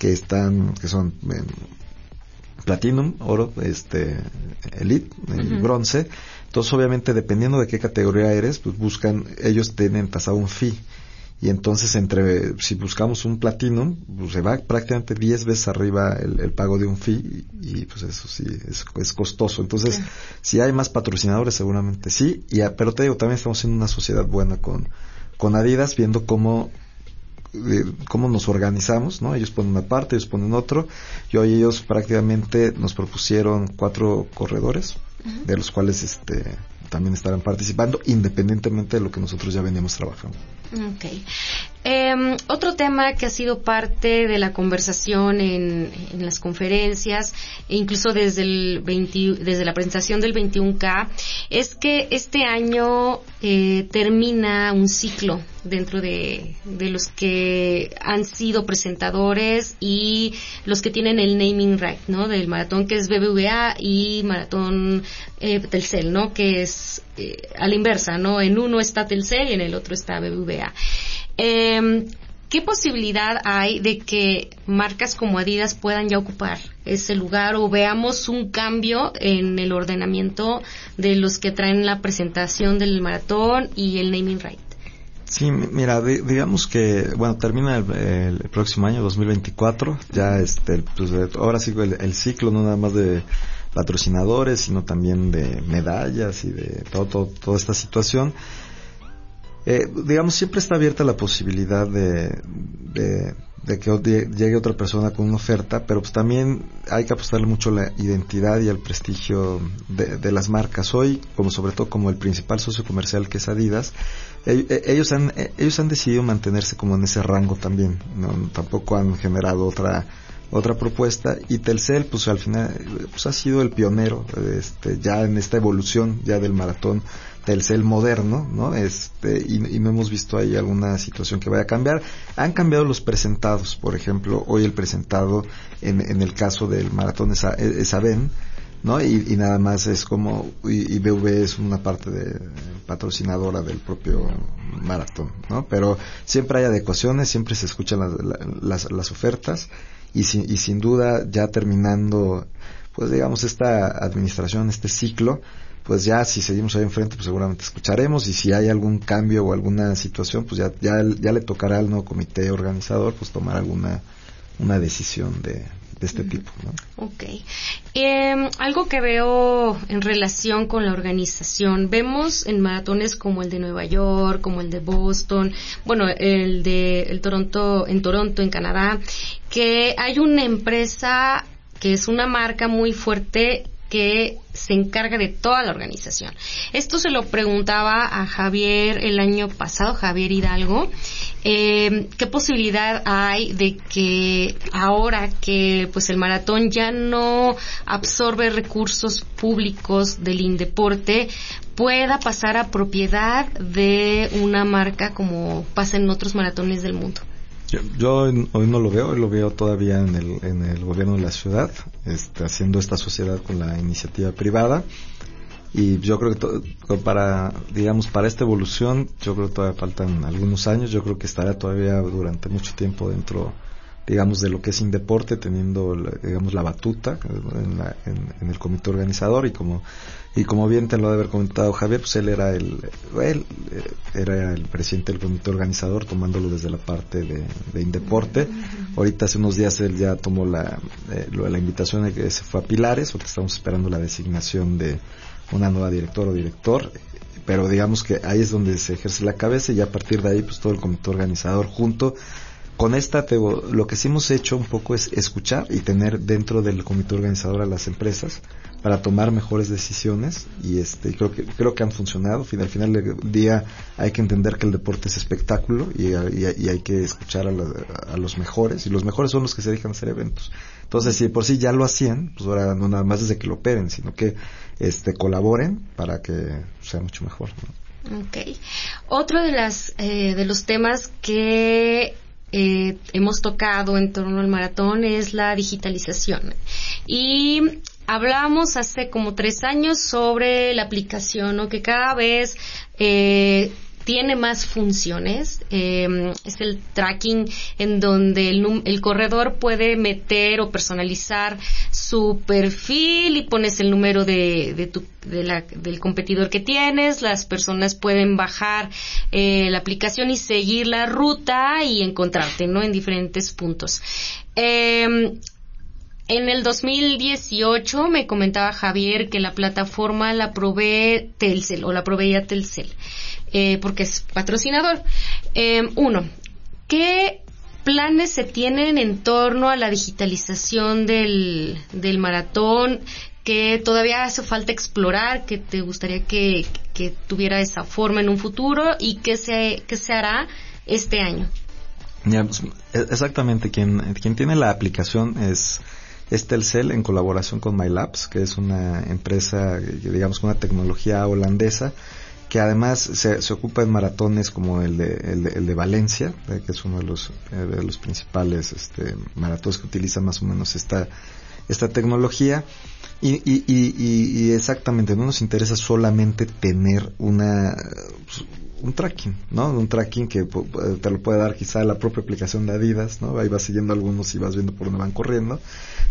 que están, que son eh, platinum, oro, este, elite, uh -huh. bronce. Entonces obviamente dependiendo de qué categoría eres, pues buscan, ellos tienen tasado un fee. Y entonces entre, si buscamos un platinum, pues se va prácticamente 10 veces arriba el, el, pago de un fee y, y pues eso sí, es, es costoso. Entonces, si hay más patrocinadores seguramente sí, y, pero te digo, también estamos en una sociedad buena con, con Adidas, viendo cómo de cómo nos organizamos, ¿no? Ellos ponen una parte, ellos ponen otro, y hoy ellos prácticamente nos propusieron cuatro corredores, uh -huh. de los cuales este también estarán participando, independientemente de lo que nosotros ya veníamos trabajando. Okay. Eh, otro tema que ha sido parte de la conversación en, en las conferencias, incluso desde, el 20, desde la presentación del 21K, es que este año eh, termina un ciclo dentro de, de, los que han sido presentadores y los que tienen el naming right, ¿no? Del maratón que es BBVA y maratón eh, Telcel, ¿no? Que es eh, a la inversa, ¿no? En uno está Telcel y en el otro está BBVA. Eh, ¿Qué posibilidad hay de que marcas como Adidas puedan ya ocupar ese lugar o veamos un cambio en el ordenamiento de los que traen la presentación del maratón y el naming right? Sí, mira, digamos que, bueno, termina el, próximo año, 2024, ya este, pues, ahora sigo el, el, ciclo, no nada más de, patrocinadores, sino también de medallas y de todo, toda esta situación. Eh, digamos, siempre está abierta la posibilidad de, de, que llegue otra persona con una oferta, pero pues también hay que apostarle mucho a la identidad y al prestigio de, las marcas. Hoy, como sobre todo como el principal socio comercial que es Adidas, e, e, ellos han, e, ellos han decidido mantenerse como en ese rango también, ¿no? tampoco han generado otra otra propuesta y Telcel pues al final pues ha sido el pionero este ya en esta evolución ya del maratón Telcel moderno, ¿no? Este, y, no hemos visto ahí alguna situación que vaya a cambiar. Han cambiado los presentados, por ejemplo, hoy el presentado en, en el caso del maratón es, es Aven, ¿no? Y, y, nada más es como, y, y, BV es una parte de patrocinadora del propio maratón, ¿no? Pero siempre hay adecuaciones, siempre se escuchan las, las, ofertas y, y sin duda ya terminando, pues digamos, esta administración, este ciclo, pues ya si seguimos ahí enfrente, pues seguramente escucharemos y si hay algún cambio o alguna situación, pues ya, ya, ya le tocará al nuevo comité organizador pues tomar alguna una decisión de, de este tipo. ¿no? Ok. Em, algo que veo en relación con la organización, vemos en maratones como el de Nueva York, como el de Boston, bueno, el de el Toronto, en Toronto, en Canadá, que hay una empresa que es una marca muy fuerte que se encarga de toda la organización. Esto se lo preguntaba a Javier el año pasado, Javier Hidalgo, eh, qué posibilidad hay de que ahora que pues el maratón ya no absorbe recursos públicos del Indeporte pueda pasar a propiedad de una marca como pasa en otros maratones del mundo. Yo, hoy no lo veo, hoy lo veo todavía en el, en el gobierno de la ciudad, este, haciendo esta sociedad con la iniciativa privada. Y yo creo que para, digamos, para esta evolución, yo creo que todavía faltan algunos años, yo creo que estará todavía durante mucho tiempo dentro digamos, de lo que es Indeporte, teniendo, digamos, la batuta en, el comité organizador. Y como y como bien te lo ha haber comentado Javier, pues él era el él eh, era el presidente del comité organizador tomándolo desde la parte de, Indeporte. Ahorita hace unos días él ya tomó la eh, la invitación de que se fue a Pilares, porque estamos esperando la designación de una nueva directora o director. Pero digamos que ahí es donde se ejerce la cabeza y a partir de ahí pues todo el comité organizador junto con esta lo que sí hemos hecho un poco es escuchar y tener dentro del comité organizador a las empresas para tomar mejores decisiones y este creo que creo que han funcionado. Al final del día hay que entender que el deporte es espectáculo y, hay que escuchar a, los mejores y los mejores son los que se dejan hacer eventos. Entonces si por sí ya lo hacían pues ahora no nada más desde que lo operen sino que este colaboren para que sea mucho mejor Ok. Otro de las eh, de los temas que eh, hemos tocado en torno al maratón es la digitalización. Y hablamos hace como tres años sobre la aplicación, ¿no? que cada vez eh, tiene más funciones. Eh, es el tracking en donde el, el, corredor puede meter o personalizar su perfil y pones el número de, de tu, de la, del competidor que tienes. Las personas pueden bajar eh, la aplicación y seguir la ruta y encontrarte, ¿no? En diferentes puntos. Eh, en el 2018 me comentaba Javier que la plataforma la provee Telcel o la proveía Telcel. Eh, porque es patrocinador. Eh, uno, ¿qué planes se tienen en torno a la digitalización del, del maratón? que todavía hace falta explorar, que te gustaría que, que tuviera esa forma en un futuro y que se, que se hará este año. Pues, e, exactamente, quien, quien tiene la aplicación es, es Telcel en colaboración con MyLabs, que es una empresa, digamos, con una tecnología holandesa que además se, ocupa en maratones como el de, el de, Valencia, eh, que es uno de los, eh, de los principales este, maratones que utiliza más o menos esta, esta tecnología. Y, y, exactamente, no nos interesa solamente tener una, un tracking, ¿no? Un tracking que te lo puede dar quizá la propia aplicación de Adidas, ¿no? Ahí vas siguiendo algunos y vas viendo por dónde van corriendo.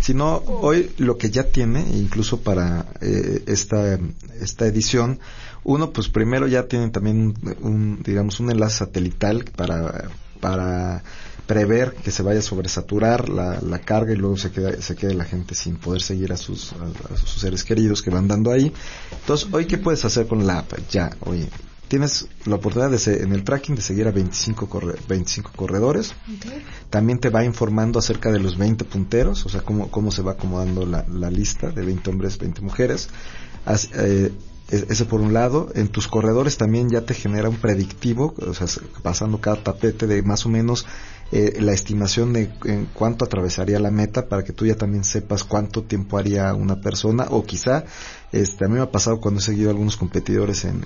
Sino hoy lo que ya tiene, incluso para eh, esta, esta edición, uno, pues primero ya tienen también un, digamos, un enlace satelital para para prever que se vaya a sobresaturar la, la carga y luego se queda, se quede la gente sin poder seguir a sus, a, sus seres queridos que van dando ahí. Entonces, hoy, ¿qué puedes hacer con la app? Ya, oye, tienes la oportunidad de en el tracking de seguir a 25, corre, 25 corredores. También te va informando acerca de los 20 punteros, o sea, cómo, cómo se va acomodando la, la lista de 20 hombres, 20 mujeres. eh, ese por un lado, en tus corredores también ya te genera un predictivo, o sea, pasando cada tapete de más o menos eh, la estimación de en cuánto atravesaría la meta para que tú ya también sepas cuánto tiempo haría una persona o quizá este a mí me ha pasado cuando he seguido a algunos competidores en,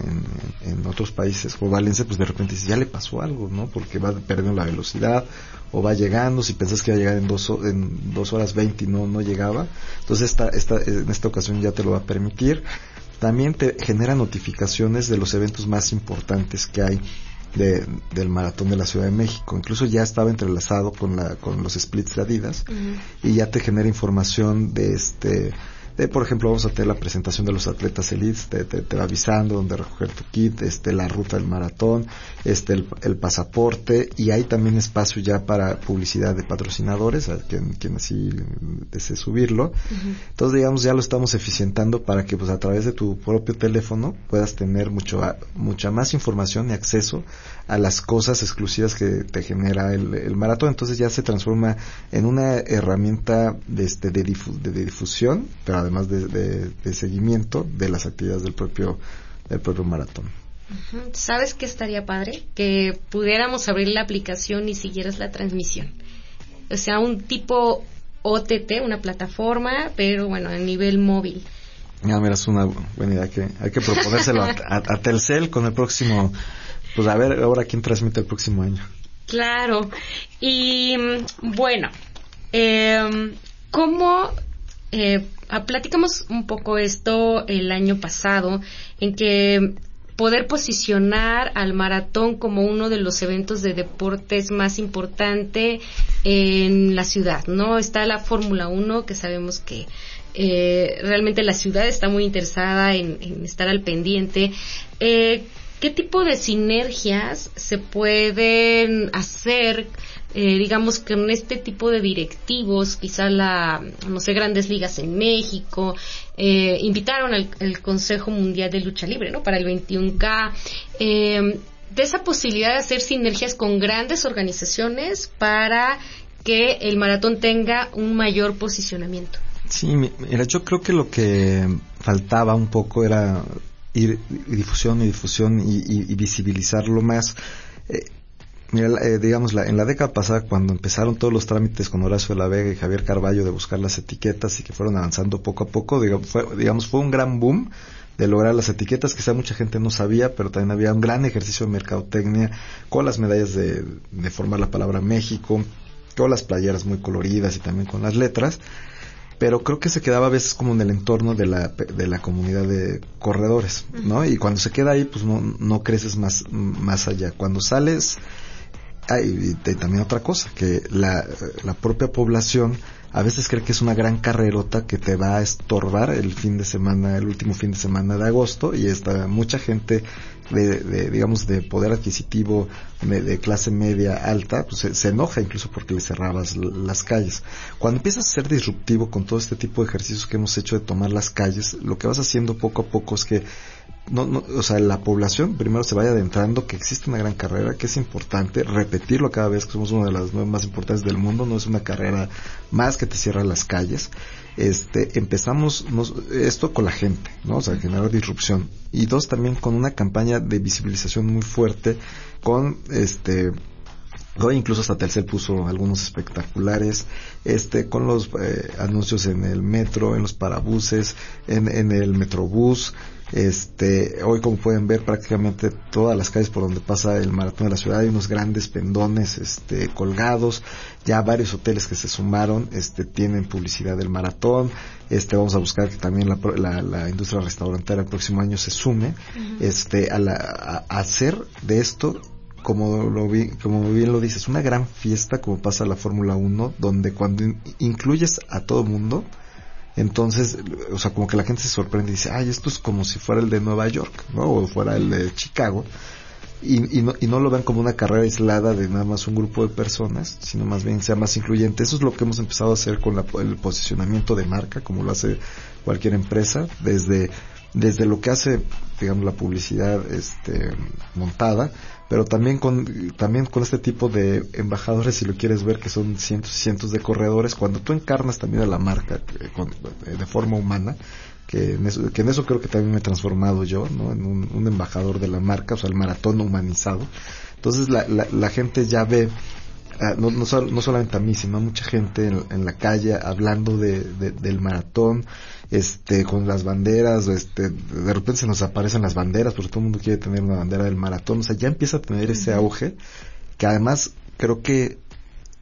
en, otros países o Valencia pues de repente ya le pasó algo no porque va perdiendo la velocidad o va llegando si pensás que va a llegar en dos, en dos horas veinte y no no llegaba. Entonces esta, esta en esta ocasión ya te lo va a permitir también te genera notificaciones de los eventos más importantes que hay de, del maratón de la Ciudad de México. Incluso ya estaba entrelazado con la, con los splits de Adidas y ya te genera información de este, por ejemplo, vamos a tener la presentación de los atletas elites, te, te, va avisando dónde recoger tu kit, este, la ruta del maratón, este, el, pasaporte, y hay también espacio ya para publicidad de patrocinadores, a quien, quien así desee subirlo. Entonces, digamos, ya lo estamos eficientando para que, pues, a través de tu propio teléfono puedas tener mucho, mucha más información y acceso a las cosas exclusivas que te genera el, maratón. Entonces ya se transforma en una herramienta de, este, de, de difusión, pero además de, seguimiento de las actividades del propio, del propio maratón. ¿Sabes qué estaría padre? Que pudiéramos abrir la aplicación y siguieras la transmisión. O sea, un tipo OTT, una plataforma, pero bueno, a nivel móvil. Ya, mira, es una buena idea que hay que proponérselo a, Telcel con el próximo, pues a ver ahora quién transmite el próximo año. Claro. Y bueno, eh, ¿cómo eh, platicamos un poco esto el año pasado, en que poder posicionar al maratón como uno de los eventos de deportes más importante en la ciudad, ¿no? Está la Fórmula 1, que sabemos que eh, realmente la ciudad está muy interesada en, estar al pendiente. Eh, ¿Qué tipo de sinergias se pueden hacer eh, digamos, con este tipo de directivos, quizá la, no sé, grandes ligas en México, eh, invitaron al, Consejo Mundial de Lucha Libre, ¿no? Para el 21K, eh, de esa posibilidad de hacer sinergias con grandes organizaciones para que el maratón tenga un mayor posicionamiento. Sí, mira, yo creo que lo que faltaba un poco era ir difusión y difusión y, y visibilizarlo más. Eh, Mira, eh, digamos, la, en la década pasada, cuando empezaron todos los trámites con Horacio de la Vega y Javier Carballo de buscar las etiquetas y que fueron avanzando poco a poco, digamos, fue, digamos, fue un gran boom de lograr las etiquetas, que quizá mucha gente no sabía, pero también había un gran ejercicio de mercadotecnia con las medallas de, de formar la palabra México, con las playeras muy coloridas y también con las letras pero creo que se quedaba a veces como en el entorno de la, de la comunidad de corredores, ¿no? Y cuando se queda ahí, pues no, no creces más, más allá. Cuando sales hay y también otra cosa, que la, la propia población a veces cree que es una gran carrerota que te va a estorbar el fin de semana, el último fin de semana de agosto y está mucha gente de, digamos de poder adquisitivo de, clase media alta pues se, enoja incluso porque le cerrabas las calles. Cuando empiezas a ser disruptivo con todo este tipo de ejercicios que hemos hecho de tomar las calles lo que vas haciendo poco a poco es que no, no, o sea, la población primero se vaya adentrando que existe una gran carrera, que es importante repetirlo cada vez que somos una de las nueve más importantes del mundo, no es una carrera más que te cierra las calles. Este, empezamos esto con la gente, ¿no? O sea, generar disrupción. Y dos, también con una campaña de visibilización muy fuerte, con este, Hoy incluso hasta Telcel puso algunos espectaculares, este, con los eh, anuncios en el metro, en los parabuses, en, en el metrobús, este, hoy como pueden ver prácticamente todas las calles por donde pasa el maratón de la ciudad hay unos grandes pendones, este, colgados, ya varios hoteles que se sumaron, este, tienen publicidad del maratón, este, vamos a buscar que también la, la, industria restaurantera el próximo año se sume, este, a, la, a hacer de esto como lo vi, como bien lo dices, una gran fiesta como pasa la Fórmula 1, donde cuando incluyes a todo mundo, entonces, o sea, como que la gente se sorprende y dice, ay, esto es como si fuera el de Nueva York, ¿no? O fuera el de Chicago. y, no, y no lo ven como una carrera aislada de nada más un grupo de personas, sino más bien sea más incluyente. Eso es lo que hemos empezado a hacer con el posicionamiento de marca, como lo hace cualquier empresa, desde, desde lo que hace, digamos, la publicidad este, montada, pero también con, también con este tipo de embajadores, si lo quieres ver, que son cientos y cientos de corredores, cuando tú encarnas también a la marca eh, eh, de forma humana, que en, eso, que en eso creo que también me he transformado yo, ¿no? En un, embajador de la marca, o sea, el maratón humanizado. Entonces la, la, gente ya ve, ah, no, no, no, solamente a mí, sino a mucha gente en, la calle hablando de, del maratón, este, con las banderas, este, de repente se nos aparecen las banderas, porque todo el mundo quiere tener una bandera del maratón, o sea, ya empieza a tener ese auge, que además creo que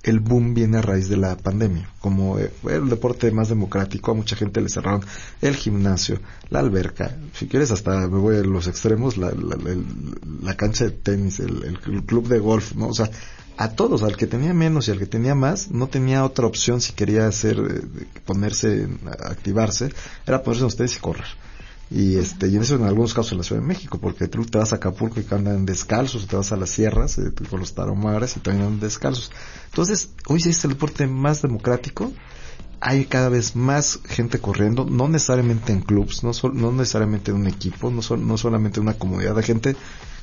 el boom viene a raíz de la pandemia. Como eh, fue el deporte más democrático, a mucha gente le cerraron el gimnasio, la alberca, si quieres hasta me voy a los extremos, la, la, cancha de tenis, el, club de golf, ¿no? O sea, a todos, al que tenía menos y al que tenía más, no tenía otra opción si quería hacer, eh, ponerse, activarse, era ponerse ustedes y correr. Y este, y en eso en algunos casos en la Ciudad de México, porque tú te vas a Acapulco y andan descalzos, te vas a las sierras eh, con los taromares y también andan descalzos. Entonces, hoy sí es el deporte más democrático, hay cada vez más gente corriendo, no necesariamente en clubs, no, no necesariamente en un equipo, no, no solamente en una comunidad de gente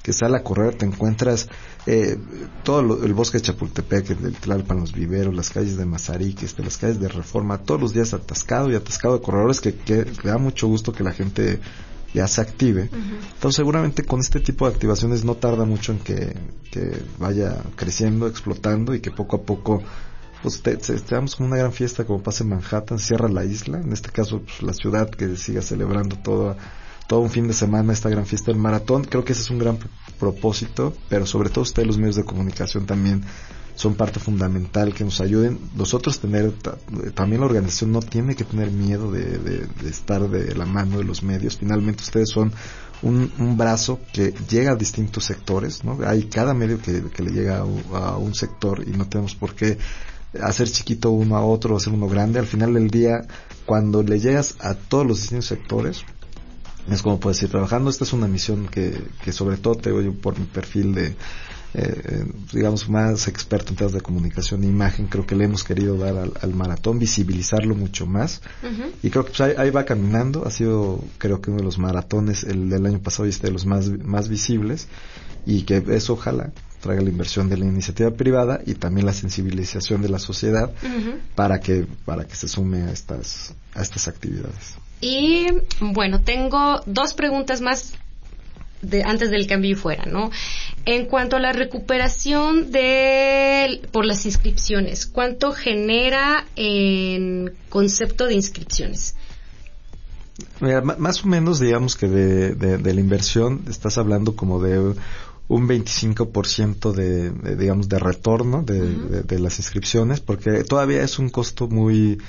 que sale a correr, te encuentras eh, todo el bosque de Chapultepec, el Tlalpan, los viveros, las calles de Mazarik, este, las calles de Reforma, todos los días atascado y atascado de corredores que, que, da mucho gusto que la gente ya se active. Entonces seguramente con este tipo de activaciones no tarda mucho en que, que vaya creciendo, explotando y que poco a poco pues te, como una gran fiesta como pasa en Manhattan, cierra la isla, en este caso pues, la ciudad que siga celebrando todo todo un fin de semana esta gran fiesta del maratón. Creo que ese es un gran propósito, pero sobre todo ustedes los medios de comunicación también son parte fundamental que nos ayuden. Nosotros tener, también la organización no tiene que tener miedo de, estar de la mano de los medios. Finalmente ustedes son un, brazo que llega a distintos sectores, ¿no? Hay cada medio que, le llega a, un sector y no tenemos por qué hacer chiquito uno a otro, hacer uno grande. Al final del día, cuando le llegas a todos los distintos sectores, es como puedes ir trabajando. Esta es una misión que, que sobre todo te yo por mi perfil de, eh, digamos, más experto en temas de comunicación e imagen, creo que le hemos querido dar al, maratón, visibilizarlo mucho más. Y creo que pues, ahí, va caminando. Ha sido, creo que uno de los maratones, el del año pasado, y este de los más, más visibles. Y que eso ojalá traiga la inversión de la iniciativa privada y también la sensibilización de la sociedad para que para que se sume a estas a estas actividades. Y bueno, tengo dos preguntas más de, antes del cambio y fuera, ¿no? En cuanto a la recuperación de, por las inscripciones, ¿cuánto genera en concepto de inscripciones? más o menos, digamos que de, de, la inversión, estás hablando como de un 25% de, de, digamos, de retorno de, de, las inscripciones, porque todavía es un costo muy,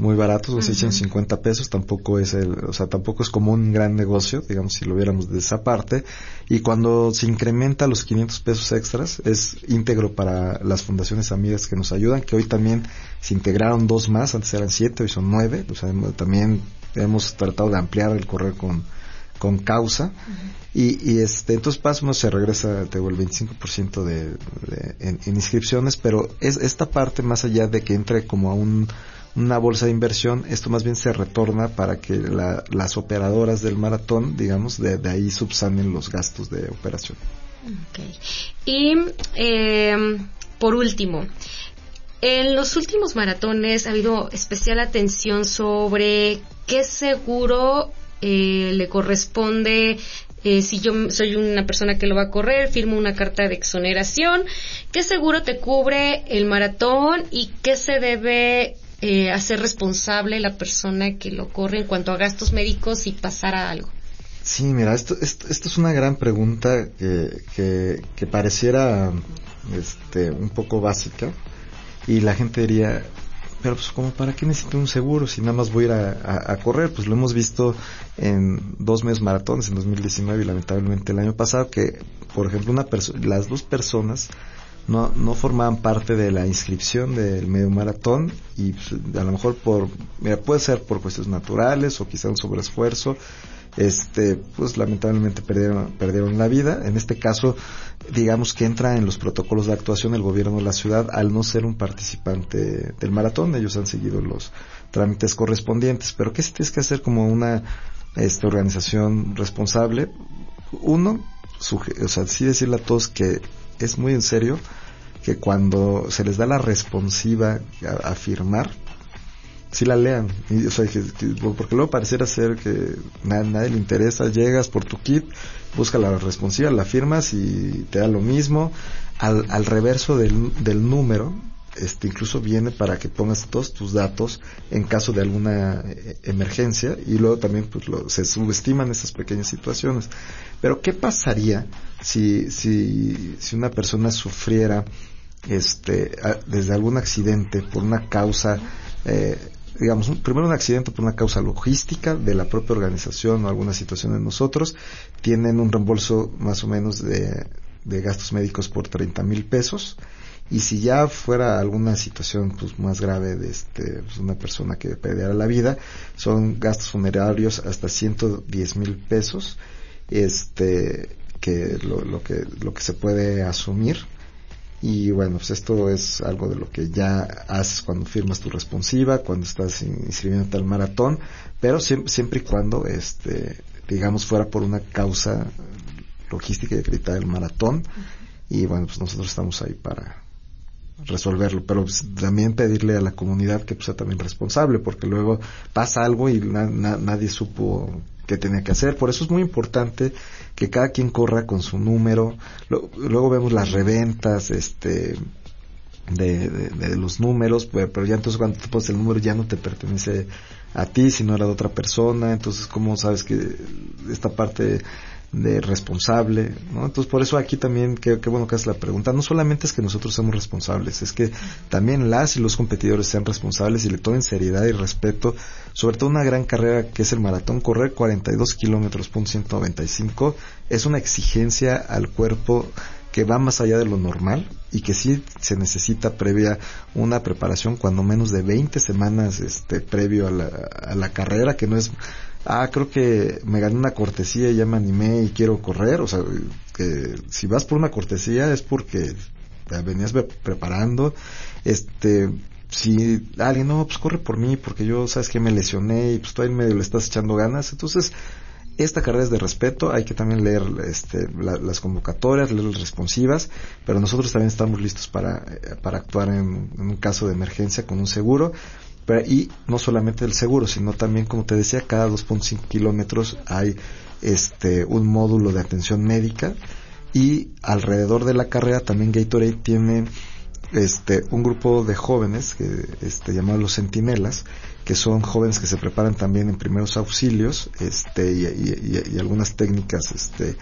muy baratos, los 650 pesos, tampoco es el, o sea, tampoco es como un gran negocio, digamos, si lo viéramos de esa parte. Y cuando se incrementa los 500 pesos extras, es íntegro para las fundaciones amigas que nos ayudan, que hoy también se integraron dos más, antes eran siete, hoy son nueve, o sea, también hemos tratado de ampliar el correr con, con causa. y, y, este, entonces más o se regresa, te el 25% de, de en, en inscripciones, pero es esta parte más allá de que entre como a un, una bolsa de inversión, esto más bien se retorna para que las operadoras del maratón, digamos, de, ahí subsanen los gastos de operación. Y eh, por último, en los últimos maratones ha habido especial atención sobre qué seguro eh, le corresponde eh, si yo soy una persona que lo va a correr, firmo una carta de exoneración, qué seguro te cubre el maratón y qué se debe eh, hacer responsable la persona que lo corre en cuanto a gastos médicos y pasara algo? Sí, mira, esto, esto, es una gran pregunta que, que, pareciera este, un poco básica y la gente diría, pero pues como para qué necesito un seguro si nada más voy a ir a, correr, pues lo hemos visto en dos meses maratones en 2019 y lamentablemente el año pasado que, por ejemplo, una las dos personas no, no formaban parte de la inscripción del medio maratón y pues, a lo mejor por, mira, puede ser por cuestiones naturales o quizá un sobreesfuerzo, este, pues lamentablemente perdieron, perdieron la vida. En este caso, digamos que entra en los protocolos de actuación el gobierno de la ciudad al no ser un participante del maratón. Ellos han seguido los trámites correspondientes. Pero ¿qué tienes que hacer como una esta organización responsable? Uno, o sea, sí decirle a todos que es muy en serio que cuando se les da la responsiva a, firmar, si la lean. Y, o sea, porque luego pareciera ser que nadie le interesa, llegas por tu kit, busca la responsiva, la firmas y te da lo mismo. Al, al reverso del, número, este, incluso viene para que pongas todos tus datos en caso de alguna eh, emergencia y luego también pues, se subestiman esas pequeñas situaciones. Pero ¿qué pasaría si, si, si una persona sufriera este, desde algún accidente por una causa, eh, digamos, primero un accidente por una causa logística de la propia organización o alguna situación de nosotros, tienen un reembolso más o menos de, gastos médicos por 30 mil pesos. Y si ya fuera alguna situación pues, más grave de este, pues, una persona que perdiera la vida, son gastos funerarios hasta 110 mil pesos, este, que lo, lo que lo que se puede asumir y bueno, pues esto es algo de lo que ya haces cuando firmas tu responsiva, cuando estás inscribiéndote al maratón, pero siempre, siempre y cuando, este, digamos, fuera por una causa logística y acreditada del maratón. Y bueno, pues nosotros estamos ahí para resolverlo, pero pues, también pedirle a la comunidad que pues, sea también responsable, porque luego pasa algo y nadie supo qué tenía que hacer. Por eso es muy importante que cada quien corra con su número. luego vemos las reventas, este, de, los números, pero ya entonces cuando te pones el número ya no te pertenece a ti, sino era de otra persona. Entonces, ¿cómo sabes que esta parte de responsable, ¿no? Entonces por eso aquí también, qué, bueno que es la pregunta, no solamente es que nosotros seamos responsables, es que también las y los competidores sean responsables y le tomen seriedad y respeto, sobre todo una gran carrera que es el maratón, correr 42 kilómetros, punto 195, es una exigencia al cuerpo que va más allá de lo normal y que sí se necesita previa una preparación cuando menos de 20 semanas este previo a la, a la carrera que no es ah, creo que me gané una cortesía y ya me animé y quiero correr, o sea, que si vas por una cortesía es porque venías preparando, este, si alguien, no, pues corre por mí porque yo, sabes que me lesioné y pues tú ahí medio le estás echando ganas, entonces, esta carrera es de respeto, hay que también leer este, las convocatorias, leer las responsivas, pero nosotros también estamos listos para, eh, para actuar en, un caso de emergencia con un seguro y no solamente el seguro, sino también, como te decía, cada 2.5 kilómetros hay este, un módulo de atención médica y alrededor de la carrera también Gatorade tiene este, un grupo de jóvenes que, este, llamados los centinelas, que son jóvenes que se preparan también en primeros auxilios este, y, algunas técnicas este,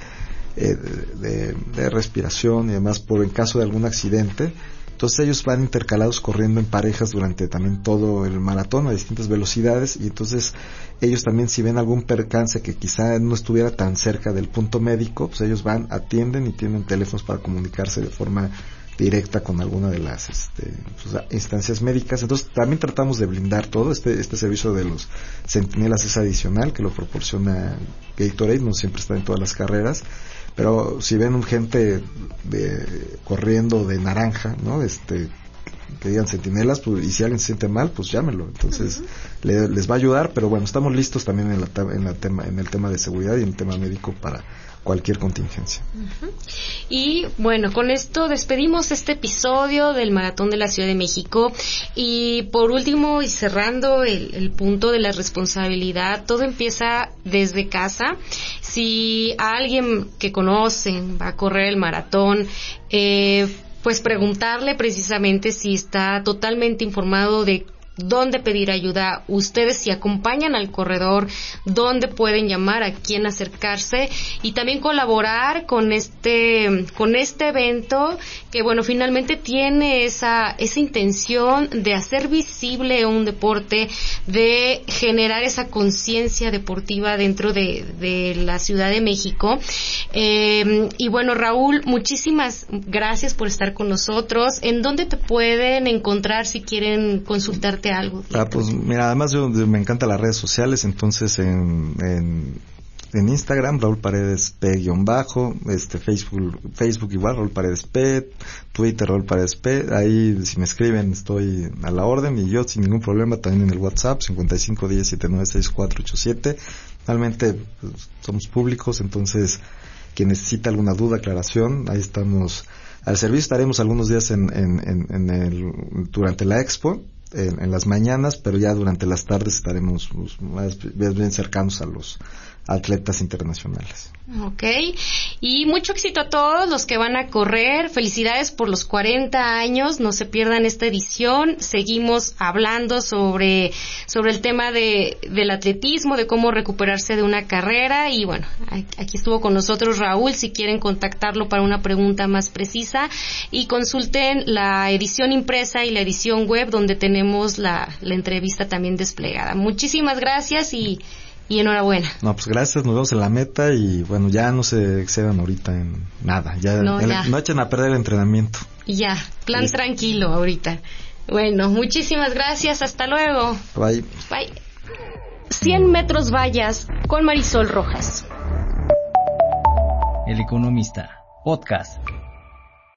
eh, de, de, respiración y demás por en caso de algún accidente entonces ellos van intercalados corriendo en parejas durante también todo el maratón a distintas velocidades y entonces ellos también si ven algún percance que quizá no estuviera tan cerca del punto médico, pues ellos van, atienden y tienen teléfonos para comunicarse de forma directa con alguna de las este, pues, instancias médicas. Entonces también tratamos de blindar todo. Este, este servicio de los centinelas es adicional que lo proporciona Gatorade, no siempre está en todas las carreras pero si ven un gente de, corriendo de naranja, ¿no? Este, que digan centinelas, pues, y si alguien se siente mal, pues llámelo. Entonces, les va a ayudar, pero bueno, estamos listos también en, la, en, la tema, en el tema de seguridad y en el tema médico para cualquier contingencia. Y bueno, con esto despedimos este episodio del Maratón de la Ciudad de México. Y por último, y cerrando el, punto de la responsabilidad, todo empieza desde casa. Si alguien que conocen va a correr el maratón, eh, pues preguntarle precisamente si está totalmente informado de dónde pedir ayuda, ustedes si acompañan al corredor, dónde pueden llamar, a quién acercarse y también colaborar con este, con este evento que bueno, finalmente tiene esa, esa intención de hacer visible un deporte, de generar esa conciencia deportiva dentro de, de, la Ciudad de México. Eh, y bueno, Raúl, muchísimas gracias por estar con nosotros. ¿En dónde te pueden encontrar si quieren consultarte algo. Ah, pues mira, además yo, me encantan las redes sociales, entonces en, en Instagram, Raúl Paredes P-bajo, este Facebook, Facebook igual, Raúl Paredes P, Twitter, Raúl Paredes P, ahí si me escriben estoy a la orden y yo sin ningún problema también en el WhatsApp 5510796487. Realmente pues, somos públicos, entonces quien necesita alguna duda, aclaración, ahí estamos al servicio. Estaremos algunos días en, en, en, el, durante la expo, en, las mañanas, pero ya durante las tardes estaremos pues, más bien cercanos a los atletas internacionales. Ok, y mucho éxito a todos los que van a correr. Felicidades por los 40 años. No se pierdan esta edición. Seguimos hablando sobre, sobre el tema de, del atletismo, de cómo recuperarse de una carrera. Y bueno, aquí estuvo con nosotros Raúl. Si quieren contactarlo para una pregunta más precisa. Y consulten la edición impresa y la edición web donde tenemos la, la entrevista también desplegada. Muchísimas gracias y y enhorabuena. No, pues gracias, nos vemos en la meta y bueno, ya no se excedan ahorita en nada, ya no, echen a perder el entrenamiento. Ya, plan tranquilo ahorita. Bueno, muchísimas gracias, hasta luego. Bye. Bye. 100 metros vallas con Marisol Rojas. El Economista, podcast.